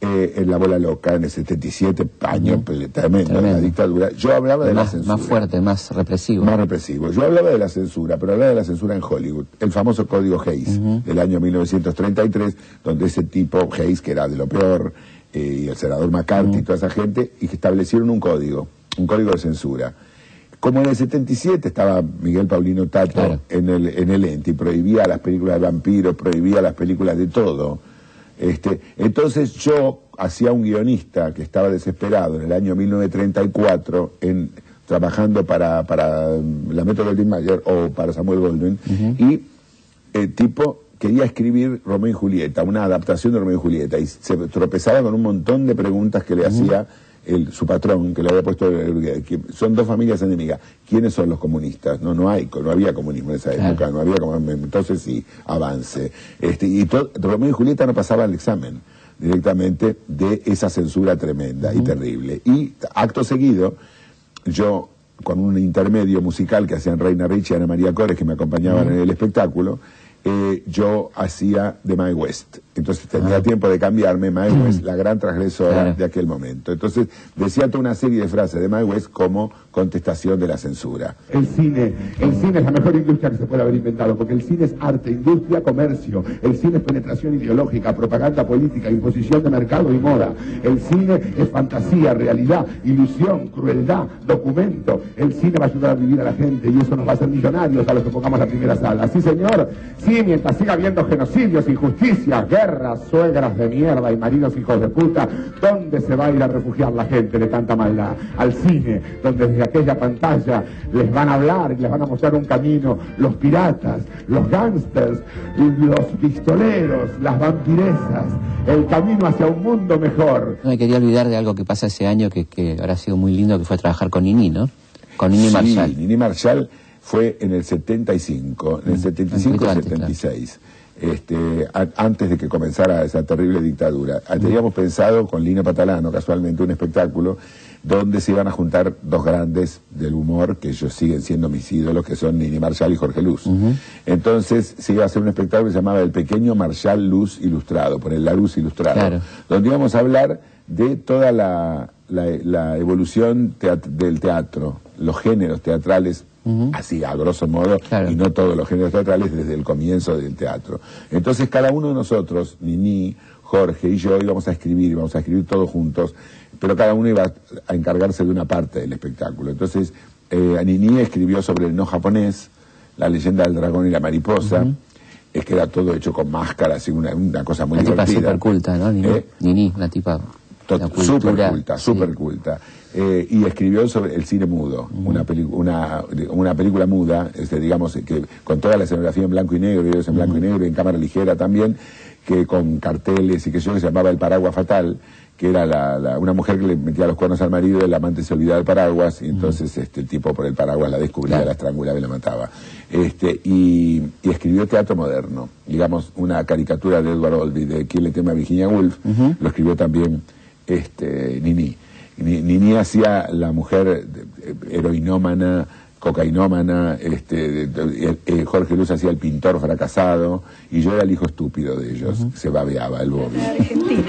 eh, en La Bola Loca, en el 77, año tremendo, la dictadura, yo hablaba de la censura. Más fuerte, más represivo. Más represivo. Yo hablaba de la censura, pero hablaba de la censura en Hollywood. El famoso Código Hayes, del año 1933, donde ese tipo, Hayes, que era de lo peor, eh, y el senador McCarthy y toda esa gente, y que establecieron un código, un código de censura como en el 77 estaba Miguel Paulino Tato en, el, en el ente y prohibía las películas de vampiros, prohibía las películas de todo. Este, entonces yo hacía un guionista que estaba desesperado en el año 1934 en, trabajando para, para la Metro Goldwyn Mayer o para Samuel Goldwyn y el tipo quería escribir Romeo y Julieta, una adaptación de Romeo y Julieta y se tropezaba con un montón de preguntas que le hacía el, su patrón, que le había puesto, que son dos familias enemigas. ¿Quiénes son los comunistas? No, no hay, no había comunismo en esa época, no había comunismo. Entonces sí, avance. Este, y Romeo y Julieta no pasaba el examen directamente de esa censura tremenda y terrible. Y acto seguido, yo con un intermedio musical que hacían Reina Rich y Ana María Cores, que me acompañaban en el espectáculo, eh, yo hacía de My West. Entonces tenía ah. tiempo de cambiarme, My West, la gran transgresora de aquel momento. Entonces decía toda una serie de frases de My West como contestación de la censura. El cine, el cine es la mejor industria que se puede haber inventado, porque el cine es arte, industria, comercio. El cine es penetración ideológica, propaganda política, imposición de mercado y moda. El cine es fantasía, realidad, ilusión, crueldad, documento. El cine va a ayudar a vivir a la gente y eso nos va a hacer millonarios a los que pongamos la primera sala. Sí, señor. Sí, mientras siga habiendo genocidios, injusticias, guerras, suegras de mierda y maridos hijos de puta, ¿dónde se va a ir a refugiar la gente de tanta maldad? Al cine, donde desde aquella pantalla les van a hablar y les van a mostrar un camino los piratas, los gángsters, los pistoleros, las vampiresas, el camino hacia un mundo mejor. No me quería olvidar de algo que pasa ese año que, que habrá sido muy lindo, que fue trabajar con Nini, ¿no? Con Nini sí, Marshall. Nini Marshall fue en el 75, en el 75-76. Este, antes de que comenzara esa terrible dictadura. Ah, teníamos pensado con Lino Patalano, casualmente, un espectáculo donde se iban a juntar dos grandes del humor, que ellos siguen siendo mis ídolos, que son Nini Marshall y Jorge Luz. Entonces se iba a hacer un espectáculo que se llamaba El Pequeño Marshall Luz Ilustrado, por el La Luz Ilustrado, donde íbamos a hablar de toda la, evolución del teatro, los géneros teatrales así a grosso modo, y no todos los géneros teatrales desde el comienzo del teatro. Entonces cada uno de nosotros, Nini, Jorge y yo íbamos a escribir, íbamos a escribir todos juntos, pero cada uno iba a encargarse de una parte del espectáculo. Entonces, eh, Nini escribió sobre el no japonés, la leyenda del dragón y la mariposa, es que era todo hecho con máscaras y una, una cosa muy la divertida. tipa super culta, ¿no? Nini, ¿Eh? Nini la tipa... Super culta, super culta. Eh, y escribió sobre el cine mudo, una, una, una, película muda, este, digamos, que con toda la escenografía en blanco y negro, videos en blanco y negro, en cámara ligera también, que con carteles y que yo que se llamaba El Paraguas Fatal, que era la, una mujer que le metía los cuernos al marido, el amante se olvidaba del paraguas, y entonces este, el tipo por el paraguas la descubría, la estrangulaba y la mataba. Este, y, escribió teatro moderno, digamos, una caricatura de Edward Olby, de quien le tema a Virginia Woolf, lo escribió también este, Nini. Nini hacía la mujer heroinómana, cocainómana, este, de- de- eh, Jorge Luz hacía el pintor fracasado y yo era el hijo estúpido de ellos, se babeaba el Bobby.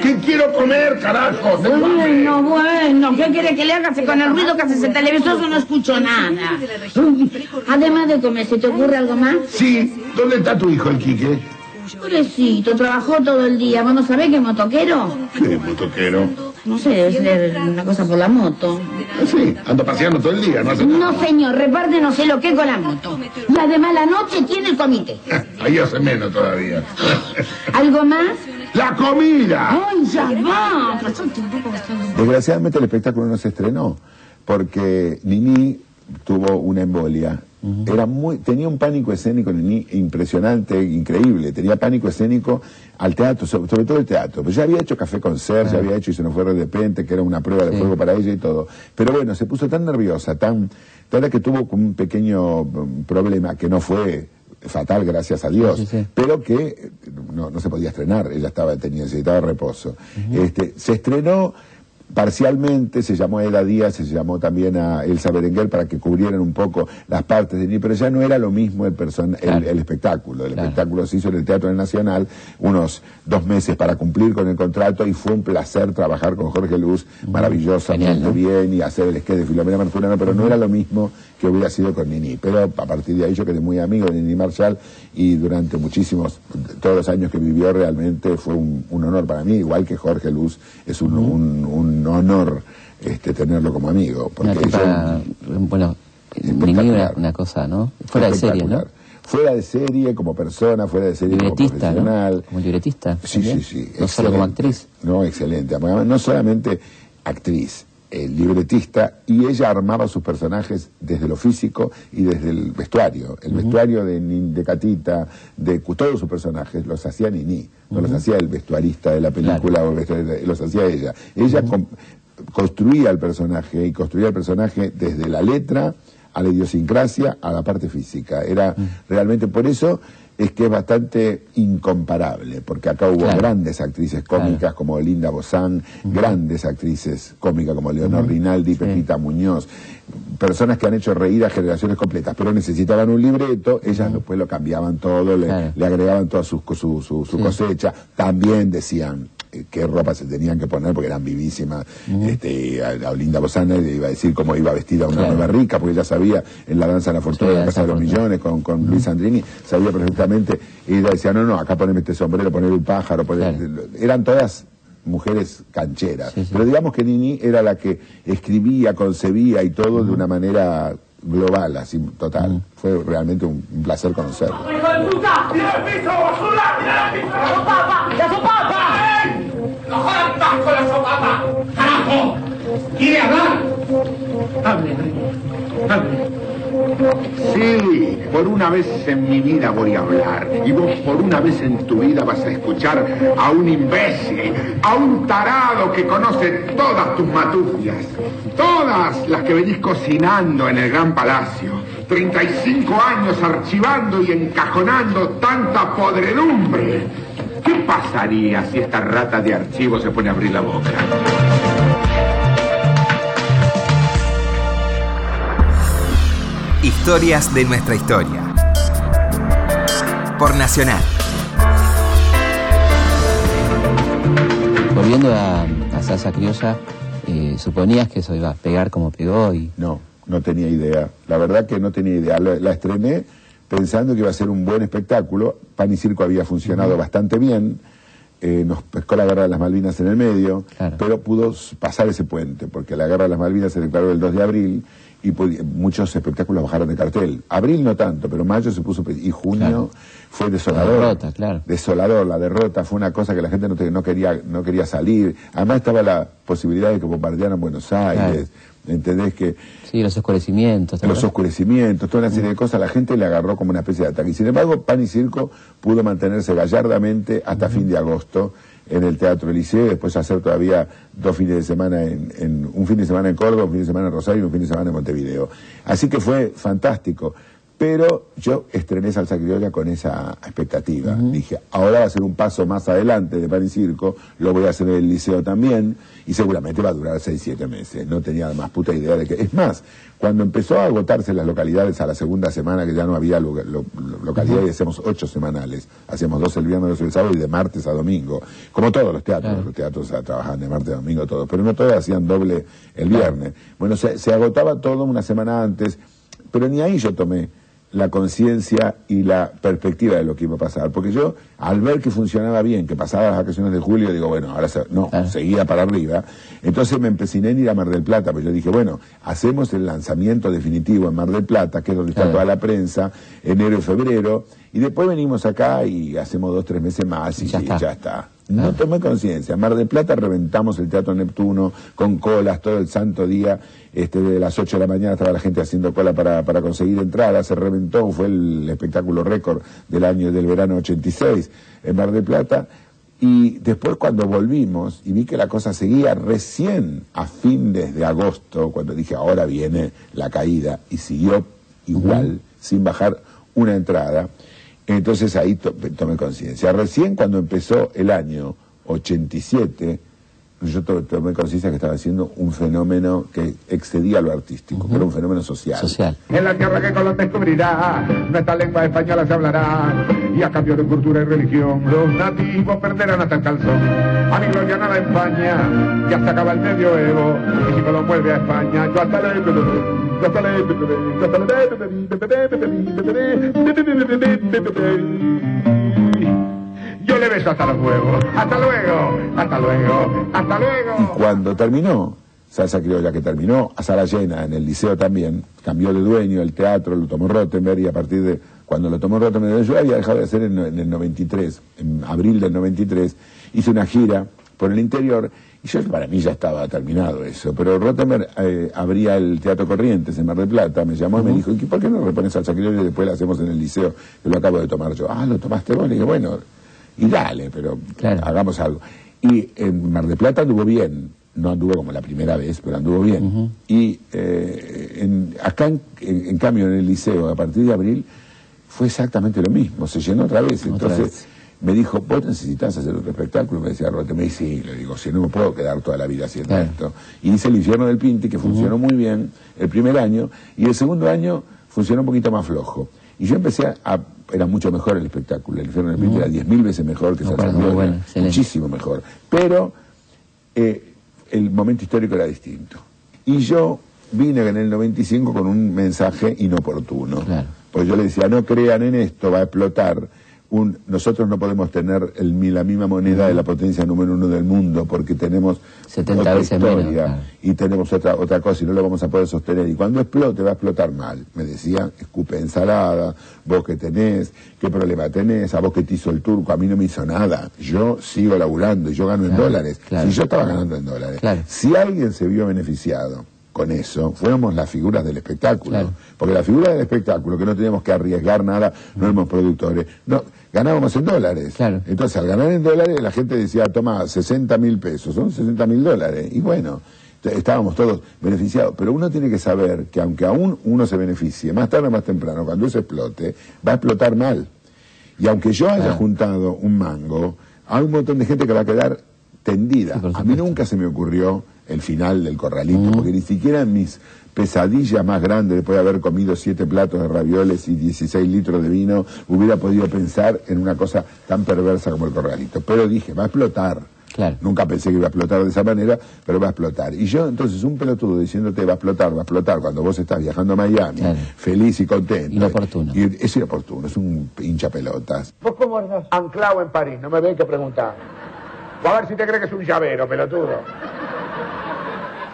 ¿Qué quiero comer, carajo? Bueno, bueno, ¿qué quiere que le hagas con el ruido que hace ese televisor? Yo no escucho nada. Además de comer, ¿se te ocurre algo más? Sí, ¿dónde está tu hijo, el Quique? Pobrecito, trabajó todo el día. ¿Vos no sabés que es motoquero? ¿Qué motoquero? No sé, debe ser una cosa por la moto. Sí, ando paseando todo el día, no hace nada. No, señor, reparte no sé lo que con la moto. Y además la noche tiene el comité. Ahí hace menos todavía. ¿Algo más? ¡La comida! ¡Ay, ya va! Desgraciadamente el espectáculo no se estrenó porque Nini tuvo una embolia. Era muy, tenía un pánico escénico impresionante, increíble. Tenía pánico escénico al teatro, sobre, sobre todo el teatro. Pues ya había hecho café con ser, ya había hecho y se nos fue de repente, que era una prueba de Sí. fuego para ella y todo. Pero bueno, se puso tan nerviosa, tan, tan que tuvo un pequeño mm, problema que no fue fatal, gracias a Dios, Sí, sí, sí. pero que eh, no, no se podía estrenar, ella estaba, tenía, necesitaba reposo. este, se estrenó parcialmente, se llamó a Eda Díaz, se llamó también a Elsa Berenguer para que cubrieran un poco las partes de Nini, pero ya no era lo mismo el, person- el- Claro. el, espectáculo. El Claro. espectáculo se hizo en el Teatro Nacional unos dos meses para cumplir con el contrato y fue un placer trabajar con Jorge Luz, maravillosamente Genial, ¿no? bien y hacer el sketch de Filomena Marturano, pero no era lo mismo que hubiera sido con Nini. Pero a partir de ahí yo quedé muy amigo de Nini Marshall y durante muchísimos, todos los años que vivió realmente fue un, un honor para mí, igual que Jorge Luz, es un, un- un honor este, tenerlo como amigo. Una Porque tipa, bueno, Nini una, una cosa, ¿no? Fuera de serie, ¿no? Fuera de serie como persona, fuera de serie como Libretista, ¿no? profesional. Como libretista. Sí, sí, también. sí. No solo como actriz. No, excelente. No solamente actriz, eh, libretista, y ella armaba sus personajes desde lo físico y desde el vestuario. El vestuario de, de Catita, de todos sus personajes, los hacía Nini, no los hacía el vestuarista de la película, o el vestuarista- los hacía ella. Ella construía el personaje y construía el personaje desde la letra a la idiosincrasia, a la parte física. Era realmente por eso es que es bastante incomparable, porque acá hubo Claro. grandes actrices cómicas Claro. como Linda Bozán, grandes actrices cómicas como Leonor Rinaldi, Pepita Muñoz, personas que han hecho reír a generaciones completas, pero necesitaban un libreto, ellas después lo cambiaban todo, le, Claro. le agregaban toda su, su, su- su Sí. cosecha, también decían qué ropa se tenían que poner porque eran vivísimas. Este, a, a Linda Bozana le iba a decir cómo iba vestida una Claro. nueva rica, porque ella sabía en la danza de la fortuna Sí, de la Casa de los Fortuna. Millones con, con Luis Andrini, sabía perfectamente, y ella decía, no, no, acá poneme este sombrero, poneme un pájaro, poneme-". Claro. eran todas mujeres cancheras. Sí, sí. Pero digamos que Nini era la que escribía, concebía y todo de una manera global, así, total. Fue realmente un, placer conocerla. ¡Hijo de puta! ¡Mira el piso, basura! ¡Mira el piso! ¡La sopapa! ¡La sopapa! ¡No jodas con la sopapa! ¡Carajo! ¿Quiere hablar? Hable, hable. Sí, por una vez en mi vida voy a hablar. Y vos por una vez en tu vida vas a escuchar a un imbécil, a un tarado que conoce todas tus matufias. Todas las que venís cocinando en el Gran Palacio. 35 años archivando y encajonando tanta podredumbre. ¿Qué pasaría si esta rata de archivo se pone a abrir la boca? Historias de nuestra historia. Por Nacional. Volviendo a, a salsa criolla, eh, suponías que eso iba a pegar como pegó y No, no tenía idea. La verdad que no tenía idea. La, la estrené pensando que iba a ser un buen espectáculo. Pan y Circo había funcionado bastante bien. Eh, nos pescó la guerra de las Malvinas en el medio, Claro. pero pudo pasar ese puente, porque la guerra de las Malvinas se declaró el 2 de abril y muchos espectáculos bajaron de cartel. Abril no tanto, pero mayo se puso y junio Claro. fue desolador. La derrota, claro. Desolador, la derrota fue una cosa que la gente no, te- no quería no quería salir. Además estaba la posibilidad de que bombardearan Buenos Aires. ¿Entendés que sí, los oscurecimientos. ¿te los oscurecimientos, toda una serie de cosas, la gente le agarró como una especie de ataque. Y sin embargo, Pan y Circo pudo mantenerse gallardamente hasta fin de agosto en el Teatro Eliseo y después hacer todavía dos fines de semana, en, en- un fin de semana en Córdoba, un fin de semana en Rosario y un fin de semana en Montevideo. Así que fue fantástico. Pero yo estrené Salsa Criolla con esa expectativa. Dije, ahora va a ser un paso más adelante de Pan y Circo, lo voy a hacer en el liceo también, y seguramente va a durar 6, 7 meses. No tenía más puta idea de que... Es más, cuando empezó a agotarse las localidades a la segunda semana, que ya no había lo- lo- lo- localidades, hacíamos ocho semanales. Hacíamos dos el viernes, dos el sábado y de martes a domingo. Como todos los teatros, los teatros ah, trabajaban de martes a domingo todos, pero no todos hacían doble el viernes. Bueno, se, se agotaba todo una semana antes, pero ni ahí yo tomé la conciencia y la perspectiva de lo que iba a pasar. Porque yo, al ver que funcionaba bien, que pasaba las vacaciones de julio, digo, bueno, ahora se- no, seguía para arriba. Entonces me empeciné en ir a Mar del Plata, pues yo dije, bueno, hacemos el lanzamiento definitivo en Mar del Plata, que es donde está Claro. toda la prensa, enero y febrero, y después venimos acá y hacemos dos, tres meses más y Ya sí, está. ya está. No tomé conciencia. En Mar del Plata reventamos el Teatro Neptuno con colas todo el santo día. Este, de las 8 de la mañana estaba la gente haciendo cola para, para conseguir entradas. Se reventó, fue el espectáculo récord del año del verano 86 en Mar del Plata. Y después cuando volvimos y vi que la cosa seguía recién a fines de agosto, cuando dije ahora viene la caída, y siguió igual, sin bajar una entrada, entonces ahí to- tomé conciencia. Recién cuando empezó el año 87, yo to- tomé conciencia que estaba haciendo un fenómeno que excedía lo artístico, que era un fenómeno social. Social. En la tierra que Colón descubrirá, nuestra lengua española se hablará, y a cambio de cultura y religión, los nativos perderán hasta el calzón. A mi gloria nada España, ya se acaba el medioevo, y si Colón vuelve a España, yo hasta le... Yo hasta le... Yo hasta le... Yo le beso hasta los huevos. Hasta luego, hasta luego, hasta Y luego. cuando terminó, Salsa Criolla, que terminó a sala llena en el liceo también, cambió de dueño el teatro, lo tomó Rottenberg y a partir de cuando lo tomó Rottenberg, yo había dejado de hacer en, en el 93, en abril del 93, hice una gira por el interior y yo para mí ya estaba terminado eso, pero Rottenberg eh, abría el Teatro Corrientes en Mar del Plata, me llamó y me dijo, ¿y por qué no repones Salsa Criolla y después lo hacemos en el liceo? Que lo acabo de tomar yo. Ah, ¿lo tomaste vos? Le dije, bueno, y dale, pero hagamos algo. Y en Mar del Plata anduvo bien, no anduvo como la primera vez, pero anduvo bien. Y eh, en- acá, en, cambio, en el liceo, a partir de abril, fue exactamente lo mismo, se llenó otra vez. Entonces vez. me dijo, vos necesitas hacer otro espectáculo. Me decía Rote, me dice, sí, le digo, si no me puedo quedar toda la vida haciendo Claro. esto. Y hice El infierno del Pinti, que funcionó muy bien el primer año, y el segundo año funcionó un poquito más flojo. Y yo empecé a... Era mucho mejor el espectáculo. El infierno era diez mil veces mejor que muy Criolla. bueno. Muchísimo mejor. Pero eh, el momento histórico era distinto. Y yo vine en el 95 con un mensaje inoportuno. Claro. Pues yo le decía, no crean en esto, va a explotar. Un, nosotros no podemos tener el, la misma moneda de la potencia número uno del mundo porque tenemos 70 otra veces menos, historia claro. y tenemos otra otra cosa y no lo vamos a poder sostener. Y cuando explote va a explotar mal. Me decían, escupe ensalada, vos que tenés, qué problema tenés, a vos que te hizo el turco, a mí no me hizo nada. Yo sigo laburando y yo gano en dólares. claro. Si yo estaba ganando en dólares. Si alguien se vio beneficiado con eso, fuéramos las figuras del espectáculo. Claro. Porque la figura del espectáculo, que no teníamos que arriesgar nada, no éramos productores, no, ganábamos en dólares. Claro. Entonces, al ganar en dólares, la gente decía, toma, 60 mil pesos, son 60 mil dólares. Y bueno, estábamos todos beneficiados. Pero uno tiene que saber que aunque aún uno se beneficie, más tarde o más temprano, cuando eso explote, va a explotar mal. Y aunque yo haya juntado un mango, hay un montón de gente que va a quedar tendida. Sí, a mí nunca se me ocurrió el final del corralito, Mm. porque ni siquiera en mis pesadillas más grandes, después de haber comido siete platos de ravioles y 16 litros de vino, hubiera podido pensar en una cosa tan perversa como el corralito. Pero dije, va a explotar. Claro. Nunca pensé que iba a explotar de esa manera, pero va a explotar. Y yo, entonces, un pelotudo diciéndote va a explotar, va a explotar, cuando vos estás viajando a Miami, Claro. feliz y contento. Inoportuno. Y es inoportuno, es un hincha pelotas. ¿Vos cómo andas? Anclado en París, no me ven que preguntar. A ver si te crees que es un llavero, pelotudo.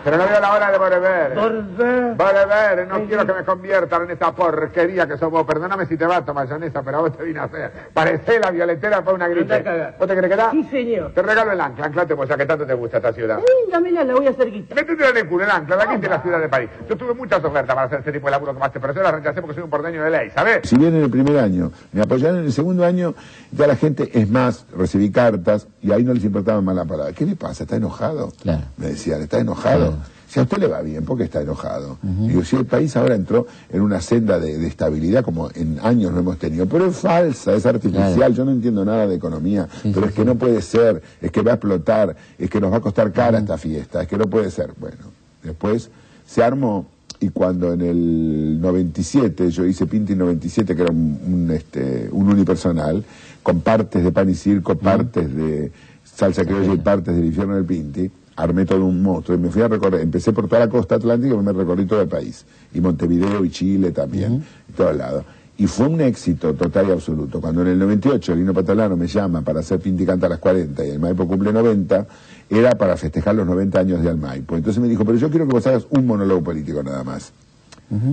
Pero no veo la hora de volver. Volver. Volver, no quiero que me conviertan en esta porquería que somos. Perdóname si te bato, mayonesa, pero a vos te vine a hacer. Parecé la violetera para una gripe. Anda a cagar. ¿Vos te crees que da? Sí, señor. Te regalo el ancla, anclate pues, ya que tanto te gusta esta ciudad. Ay, dámela, la voy a hacer guita. Métete en el culo, el ancla, de aquí de la ciudad de París. Yo tuve muchas ofertas para hacer este tipo de laburo que más te pero yo las rechacé porque soy un porteño de ley, ¿sabes? Si bien en el primer año me apoyaron en el segundo año, ya la gente, es más, recibí cartas y ahí no les importaba más la palabra. ¿Qué le pasa? ¿Está enojado? Claro. Me decían, ¿está enojado? Claro. Si a usted le va bien, ¿por qué está enojado? Digo, si el país ahora entró en una senda de, de estabilidad como en años no hemos tenido, pero es falsa, es artificial, Claro. yo no entiendo nada de economía, Sí, pero sí, es que sí. no puede ser, es que va a explotar, es que nos va a costar cara esta fiesta, es que no puede ser. Bueno, después se armó y cuando en el 97 yo hice Pinti 97 que era un, un, este, un unipersonal con partes de pan y circo, partes de salsa criolla y partes del infierno del Pinti, armé todo un monstruo y me fui a recorrer, empecé por toda la costa atlántica y me recorrí todo el país y Montevideo y Chile también, y todos lados. Y fue un éxito total y absoluto. Cuando en el 98 Lino Patalano me llama para hacer Pinti Canta a las 40 y el Maipo cumple 90, era para festejar los 90 años de Almaipo. Entonces me dijo, pero yo quiero que vos hagas un monólogo político nada más.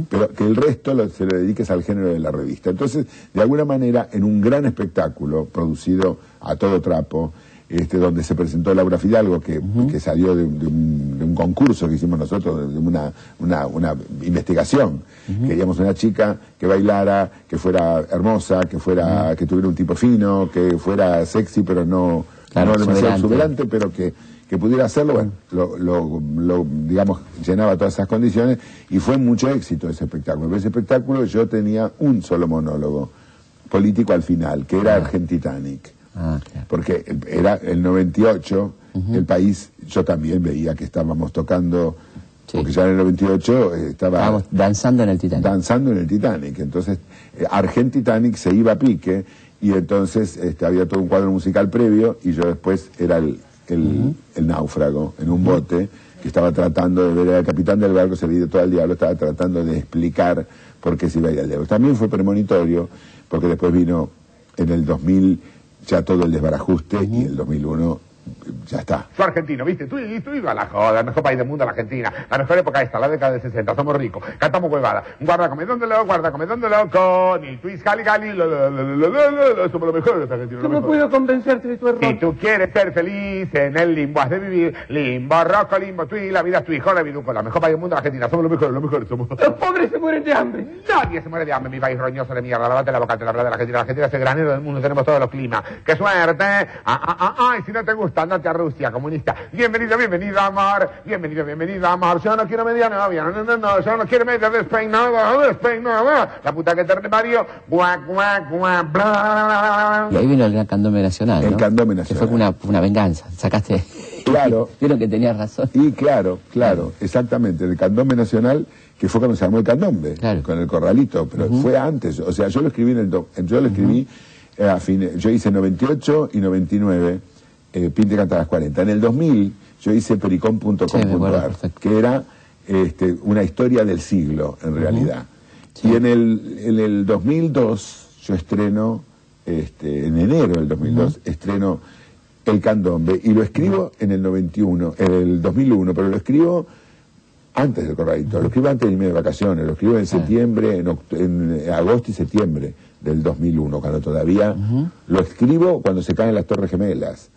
Pero que el resto lo- se lo dediques al género de la revista. Entonces, de alguna manera, en un gran espectáculo producido a todo trapo, este, donde se presentó Laura Fidalgo, que, que salió de, un- de un, de un concurso que hicimos nosotros, de una, una, una investigación. Queríamos una chica que bailara, que fuera hermosa, que fuera, que tuviera un tipo fino, que fuera sexy, pero no, Claro, no demasiado exuberante. exuberante, pero que, que pudiera hacerlo, bueno, lo, lo- lo, digamos, llenaba todas esas condiciones y fue mucho éxito ese espectáculo. Pero ese espectáculo yo tenía un solo monólogo político al final, que era Argentitanic. Ah, claro. Porque era el 98, el país, yo también veía que estábamos tocando, Sí. porque ya en el 98 eh, estaba Estábamos danzando en el Titanic. danzando en el Titanic. Entonces, eh, Argentitanic se iba a pique y entonces este, había todo un cuadro musical previo y yo después era el, el, el náufrago en un bote que estaba tratando de ver al capitán del barco, se de todo el diablo, estaba tratando de explicar por qué se iba a ir al diablo. También fue premonitorio porque después vino en el 2000 ya todo el desbarajuste y el 2001 ya está. Yo argentino, ¿viste? Tú, y tú iba a la joda, el mejor país del mundo, la Argentina. La mejor época esta, la década del 60, somos ricos, cantamos huevada. Guarda comedón de loco, guarda comedón de loco, ni twist, gali, gali, lo, lo, lo, lo, lo, lo, lo, somos los mejores argentinos. lo ¿Cómo mejor. puedo convencerte de tu error? Si tú quieres ser feliz en el limbo, has de vivir limbo, roco, limbo, tui, la vida es tu hijo, la viduco, la mejor país del mundo, la Argentina, somos los mejores, los mejores somos. Los pobres se mueren de hambre. Nadie se muere de hambre, mi país roñoso de mierda, lavate la boca, te la verdad de la Argentina, la Argentina es el granero del mundo, tenemos todos los climas. ¡Qué suerte! Ah, ah, ah, ah, y si no te gusta, andate a Rusia, comunista. Bienvenido, bienvenido, amor, bienvenido, bienvenido, amor. Yo no quiero media novia, no, no, no, no, yo no quiero media despeinada, despeinada. La puta que te Mario, guac, guac, guac, bla, Y ahí vino el gran candombe nacional, El ¿no? candombe Que nacional. fue como una, una venganza. Sacaste... Claro. Vieron que tenías razón. Y claro, claro, exactamente, el candombe nacional, que fue cuando se armó el candombe, Claro. con el corralito, pero fue antes, o sea, yo lo escribí en el, yo lo escribí eh, a fines, yo hice 98 y 99, eh, Pinte canta a las 40. En el 2000 yo hice Sí, pericom.com.ar, perfecto. que era este, una historia del siglo, en realidad. Y en el, en el 2002 yo estreno, este, en enero del 2002, estreno El Candombe y lo escribo en el 91, en el 2001, pero lo escribo antes del corralito, lo escribo antes de irme de vacaciones, lo escribo en septiembre, en, en agosto y septiembre del 2001, cuando todavía lo escribo cuando se caen las Torres Gemelas,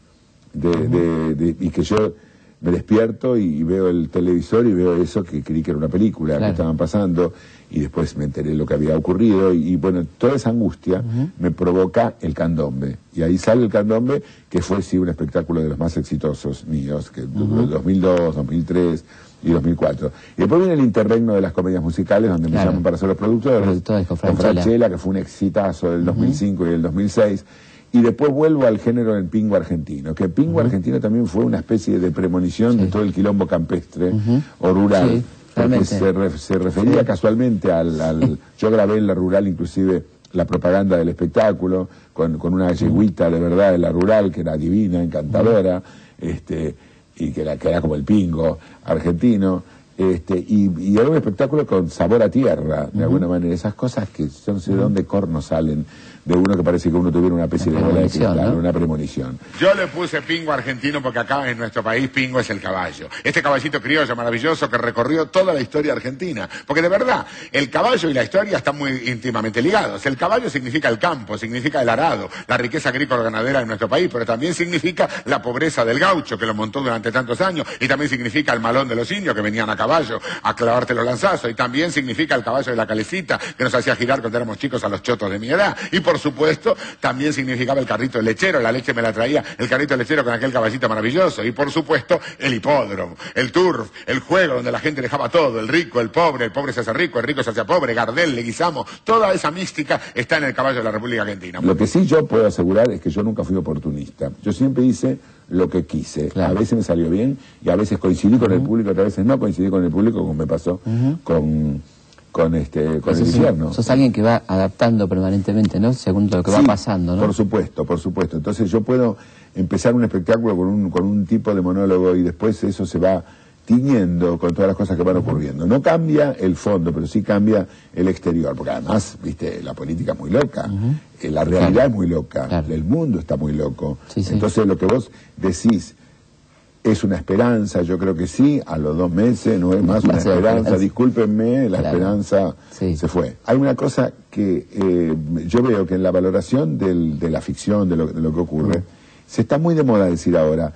de, de- de- y que yo me despierto y veo el televisor y veo eso que creí que era una película que estaban pasando y después me enteré lo que había ocurrido y, y, bueno, toda esa angustia me provoca el candombe y ahí sale el candombe que fue sí un espectáculo de los más exitosos míos, que duró 2002, 2003 y 2004. Y después viene el interregno de las comedias musicales donde me Claro. llaman para ser los productores, Productores con Franchella. Que fue un exitazo del 2005 y del 2006. Y después vuelvo al género del pingo argentino, que pingo argentino también fue una especie de premonición de todo el quilombo campestre o rural. Sí, porque se, re- se refería casualmente al, al- Yo grabé en la rural inclusive la propaganda del espectáculo, con, con una yeguita de verdad de la rural, que era divina, encantadora, este, y que era, que era como el pingo argentino. Este, y, y era un espectáculo con sabor a tierra, de alguna manera. Esas cosas que yo no sé de dónde corno salen de uno que parece que uno tuviera una especie de bola de premonición, cristal, ¿no? una premonición. Yo le puse pingo argentino porque acá en nuestro país pingo es el caballo. Este caballito criollo maravilloso que recorrió toda la historia argentina. Porque de verdad, el caballo y la historia están muy íntimamente ligados. El caballo significa el campo, significa el arado, la riqueza agrícola ganadera en nuestro país, pero también significa la pobreza del gaucho que lo montó durante tantos años y también significa el malón de los indios que venían a caballo caballo a clavarte los lanzazos. Y también significa el caballo de la calecita que nos hacía girar cuando éramos chicos a los chotos de mi edad. Y por supuesto, también significaba el carrito del lechero. La leche me la traía el carrito lechero con aquel caballito maravilloso. Y por supuesto, el hipódromo, el turf, el juego donde la gente dejaba todo, el rico, el pobre, el pobre se hace rico, el rico se hace pobre, Gardel, Leguizamo, toda esa mística está en el caballo de la República Argentina. Lo que sí yo puedo asegurar es que yo nunca fui oportunista. Yo siempre hice lo que quise. A veces me salió bien y a veces coincidí con el público, otras veces no coincidí con el público, como me pasó con, con, este, con el Sos- infierno. Sos alguien que va adaptando permanentemente, ¿no? Según lo que va pasando, ¿no? Por supuesto, por supuesto. Entonces yo puedo empezar un espectáculo con un, con un tipo de monólogo y después eso se va tiñendo con todas las cosas que van ocurriendo. No cambia el fondo, pero sí cambia el exterior, porque además, viste, la política es muy loca, eh, la realidad es muy loca, el mundo está muy loco. Entonces lo que vos decís es una esperanza, yo creo que sí, a los dos meses no es más una esperanza, discúlpenme, la Claro. esperanza se fue. Hay una cosa que eh, yo veo que en la valoración del- de la ficción, de lo, de lo que ocurre, se está muy de moda decir ahora,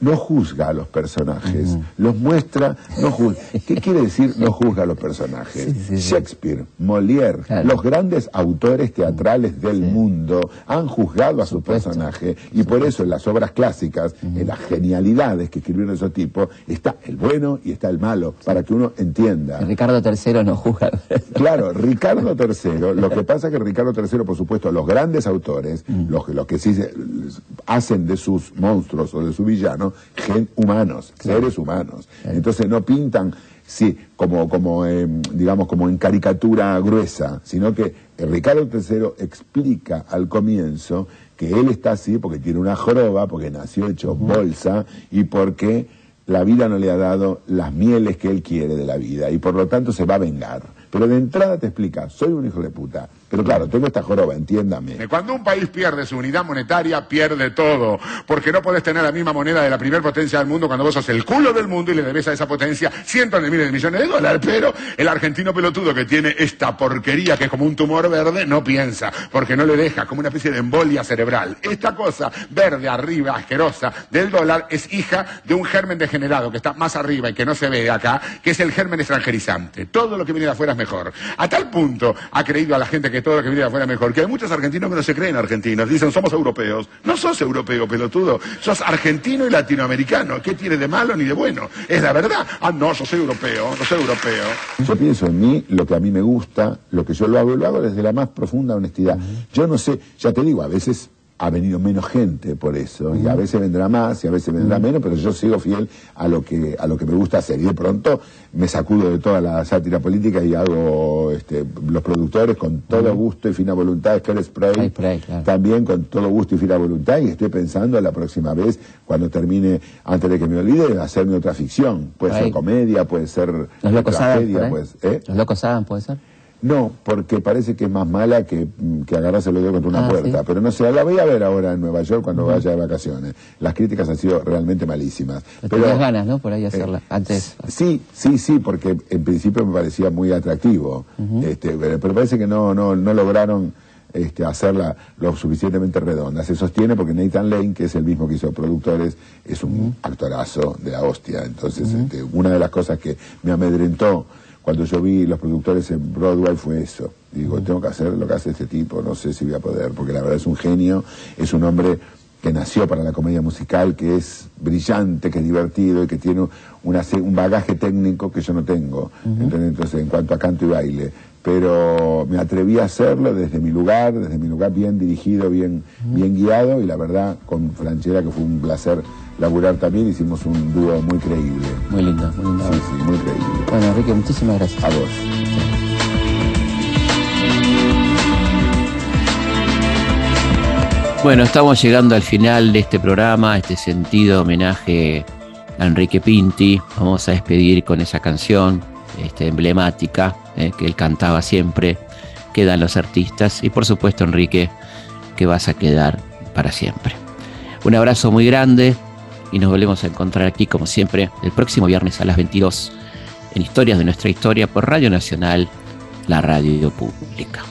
no juzga a los personajes, los muestra, no juzga. ¿Qué quiere decir no juzga a los personajes? Shakespeare, Molière, los grandes autores teatrales del mundo han juzgado a su personaje y por eso en las obras clásicas, en las genialidades que escribieron esos tipos, está el bueno y está el malo, para que uno entienda. Ricardo III no juzga. Claro, Ricardo III, lo que pasa es que Ricardo III, por supuesto, los grandes autores, los, que- los que sí hacen de sus monstruos o de sus gen humanos, seres humanos. Entonces no pintan, sí, como, como eh, digamos, como en caricatura gruesa, sino que Ricardo III explica al comienzo que él está así porque tiene una joroba, porque nació hecho bolsa y porque la vida no le ha dado las mieles que él quiere de la vida y por lo tanto se va a vengar. Pero de entrada te explica, soy un hijo de puta, pero claro, tengo esta joroba, entiéndame. Cuando un país pierde su unidad monetaria, pierde todo. Porque no podés tener la misma moneda de la primer potencia del mundo cuando vos sos el culo del mundo y le debes a esa potencia cientos de miles de millones de dólares. Pero el argentino pelotudo que tiene esta porquería que es como un tumor verde, no piensa. Porque no le deja como una especie de embolia cerebral. Esta cosa verde arriba, asquerosa, del dólar, es hija de un germen degenerado que está más arriba y que no se ve acá, que es el germen extranjerizante. Todo lo que viene de afuera es mejor. A tal punto ha creído a la gente que todo lo que afuera es mejor, que hay muchos argentinos que no se creen argentinos. Dicen, somos europeos. No sos europeo, pelotudo. Sos argentino y latinoamericano. ¿Qué tiene de malo ni de bueno? Es la verdad. Ah, no, yo soy europeo, no soy europeo. Yo pienso en mí, lo que a mí me gusta, lo que yo lo hago, lo hago desde la más profunda honestidad. Yo no sé, ya te digo, a veces ha venido menos gente por eso, y a veces vendrá más, y a veces vendrá menos, pero yo sigo fiel a lo que a lo que me gusta hacer. Y de pronto me sacudo de toda la sátira política y hago este, los productores con todo gusto y fina voluntad, Scare Spray, también con todo gusto y fina voluntad, y estoy pensando la próxima vez, cuando termine, antes de que me olvide, hacerme otra ficción. Puede ser comedia, puede ser Los locos tragedia, pues, ¿eh? Los locos Adam, ¿puede ser? No, porque parece que es más mala que, mm, que agarrarse los dedos contra una Ah, puerta. ¿sí? Pero no sé, la voy a ver ahora en Nueva York cuando vaya de vacaciones. Las críticas han sido realmente malísimas. Pero tenías ganas, ¿no? Por ahí hacerla. Antes. Sí, sí, sí, porque en principio me parecía muy atractivo. este, pero, pero parece que no, no, no lograron este, hacerla lo suficientemente redonda. Se sostiene porque Nathan Lane, que es el mismo que hizo productores, es un actorazo de la hostia. Entonces, este, una de las cosas que me amedrentó cuando yo vi los productores en Broadway fue eso. Digo, tengo que hacer lo que hace este tipo, no sé si voy a poder, porque la verdad es un genio, es un hombre que nació para la comedia musical, que es brillante, que es divertido y que tiene una un bagaje técnico que yo no tengo. ¿entendés? Entonces, en cuanto a canto y baile. Pero me atreví a hacerlo desde mi lugar, desde mi lugar bien dirigido, bien, bien guiado, y la verdad, con Franchera, que fue un placer laburar también, hicimos un dúo muy creíble. Muy lindo, muy lindo. Sí, sí, muy creíble. Bueno, Enrique, muchísimas gracias. A vos. Bueno, estamos llegando al final de este programa, este sentido homenaje a Enrique Pinti. Vamos a despedir con esa canción este, emblemática eh, que él cantaba siempre. Quedan los artistas y por supuesto Enrique, que vas a quedar para siempre. Un abrazo muy grande y nos volvemos a encontrar aquí como siempre el próximo viernes a las 22 en Historias de nuestra historia por Radio Nacional, la radio pública.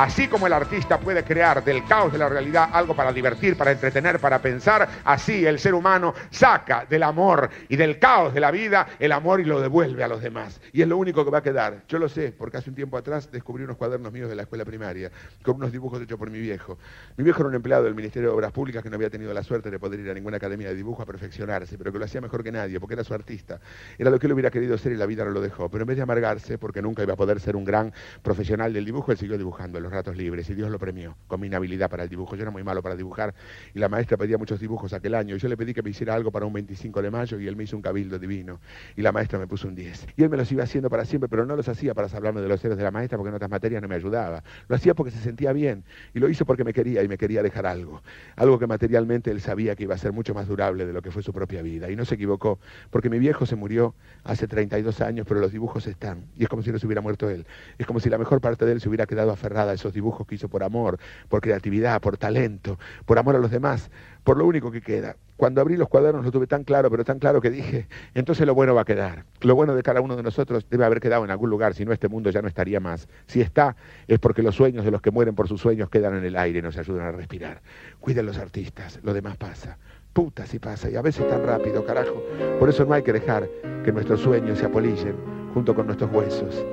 Así como el artista puede crear del caos de la realidad algo para divertir, para entretener, para pensar, así el ser humano saca del amor y del caos de la vida el amor y lo devuelve a los demás. Y es lo único que va a quedar. Yo lo sé, porque hace un tiempo atrás descubrí unos cuadernos míos de la escuela primaria, con unos dibujos hechos por mi viejo. Mi viejo era un empleado del Ministerio de Obras Públicas que no había tenido la suerte de poder ir a ninguna academia de dibujo a perfeccionarse, pero que lo hacía mejor que nadie, porque era su artista. Era lo que él hubiera querido ser y la vida no lo dejó. Pero en vez de amargarse, porque nunca iba a poder ser un gran profesional del dibujo, él siguió dibujando en ratos libres y Dios lo premió con mi inhabilidad para el dibujo. Yo era muy malo para dibujar y la maestra pedía muchos dibujos aquel año y yo le pedí que me hiciera algo para un 25 de mayo y él me hizo un cabildo divino y la maestra me puso un 10. Y él me los iba haciendo para siempre, pero no los hacía para hablarme de los ceros de la maestra porque en otras materias no me ayudaba. Lo hacía porque se sentía bien y lo hizo porque me quería y me quería dejar algo. Algo que materialmente él sabía que iba a ser mucho más durable de lo que fue su propia vida. Y no se equivocó, porque mi viejo se murió hace 32 años, pero los dibujos están. Y es como si no se hubiera muerto él. Es como si la mejor parte de él se hubiera quedado aferrada a esos dibujos que hizo por amor, por creatividad, por talento, por amor a los demás, por lo único que queda. Cuando abrí los cuadernos lo tuve tan claro, pero tan claro que dije, entonces lo bueno va a quedar. Lo bueno de cada uno de nosotros debe haber quedado en algún lugar, si no este mundo ya no estaría más. Si está, es porque los sueños de los que mueren por sus sueños quedan en el aire y nos ayudan a respirar. Cuiden los artistas, lo demás pasa. Puta si pasa, y a veces tan rápido, carajo. Por eso no hay que dejar que nuestros sueños se apolillen junto con nuestros huesos.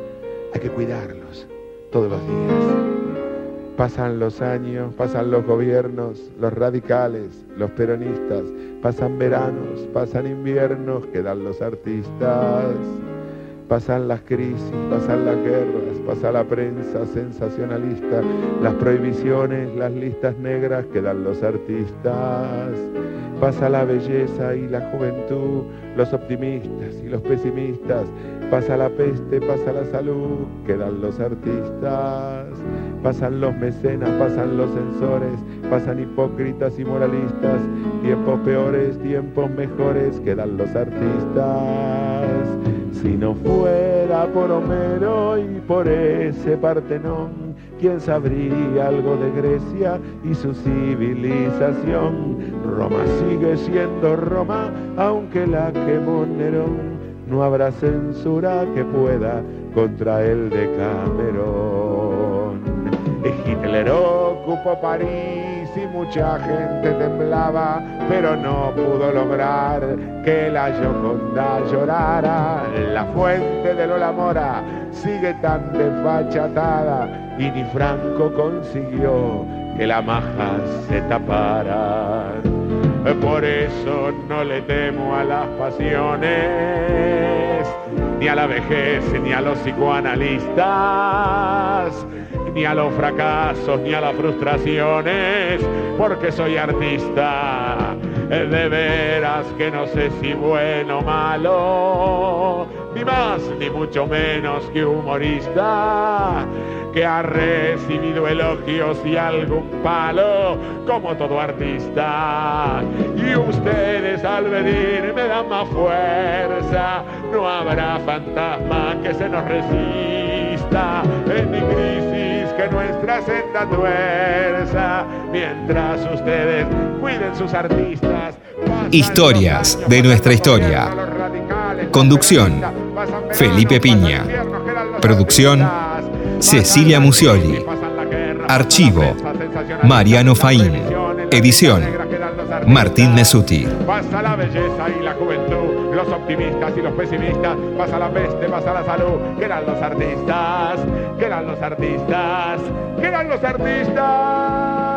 Hay que cuidarlos todos los días. Pasan los años, pasan los gobiernos, los radicales, los peronistas, pasan veranos, pasan inviernos, quedan los artistas. Pasan las crisis, pasan las guerras, pasa la prensa sensacionalista, las prohibiciones, las listas negras, quedan los artistas. Pasa la belleza y la juventud, los optimistas y los pesimistas. Pasa la peste, pasa la salud, quedan los artistas. Pasan los mecenas, pasan los censores, pasan hipócritas y moralistas. Tiempos peores, tiempos mejores, quedan los artistas. Si no fuera por Homero y por ese Partenón, ¿quién sabría algo de Grecia y su civilización? Roma sigue siendo Roma, aunque la quemó Nerón. No habrá censura que pueda contra el de Camerón. Hitler ocupó París mucha gente temblaba, pero no pudo lograr que la Gioconda llorara. La fuente de Lola Mora sigue tan desfachatada y ni Franco consiguió que la maja se tapara. Por eso no le temo a las pasiones, ni a la vejez, ni a los psicoanalistas ni a los fracasos, ni a las frustraciones, porque soy artista. De veras que no sé si bueno o malo, ni más ni mucho menos que humorista, que ha recibido elogios y algún palo, como todo artista. Y ustedes al venir me dan más fuerza, no habrá fantasma que se nos resista en mi crisis que nuestra senda tuerza, mientras ustedes cuiden sus artistas. Historias de nuestra historia. Conducción, Felipe Piña. Producción, Cecilia Musioli. Archivo, Mariano Faín. Edición, Martín Mesuti. Los optimistas y los pesimistas, pasa la peste, pasa la salud, quedan los artistas, quedan los artistas, quedan los artistas.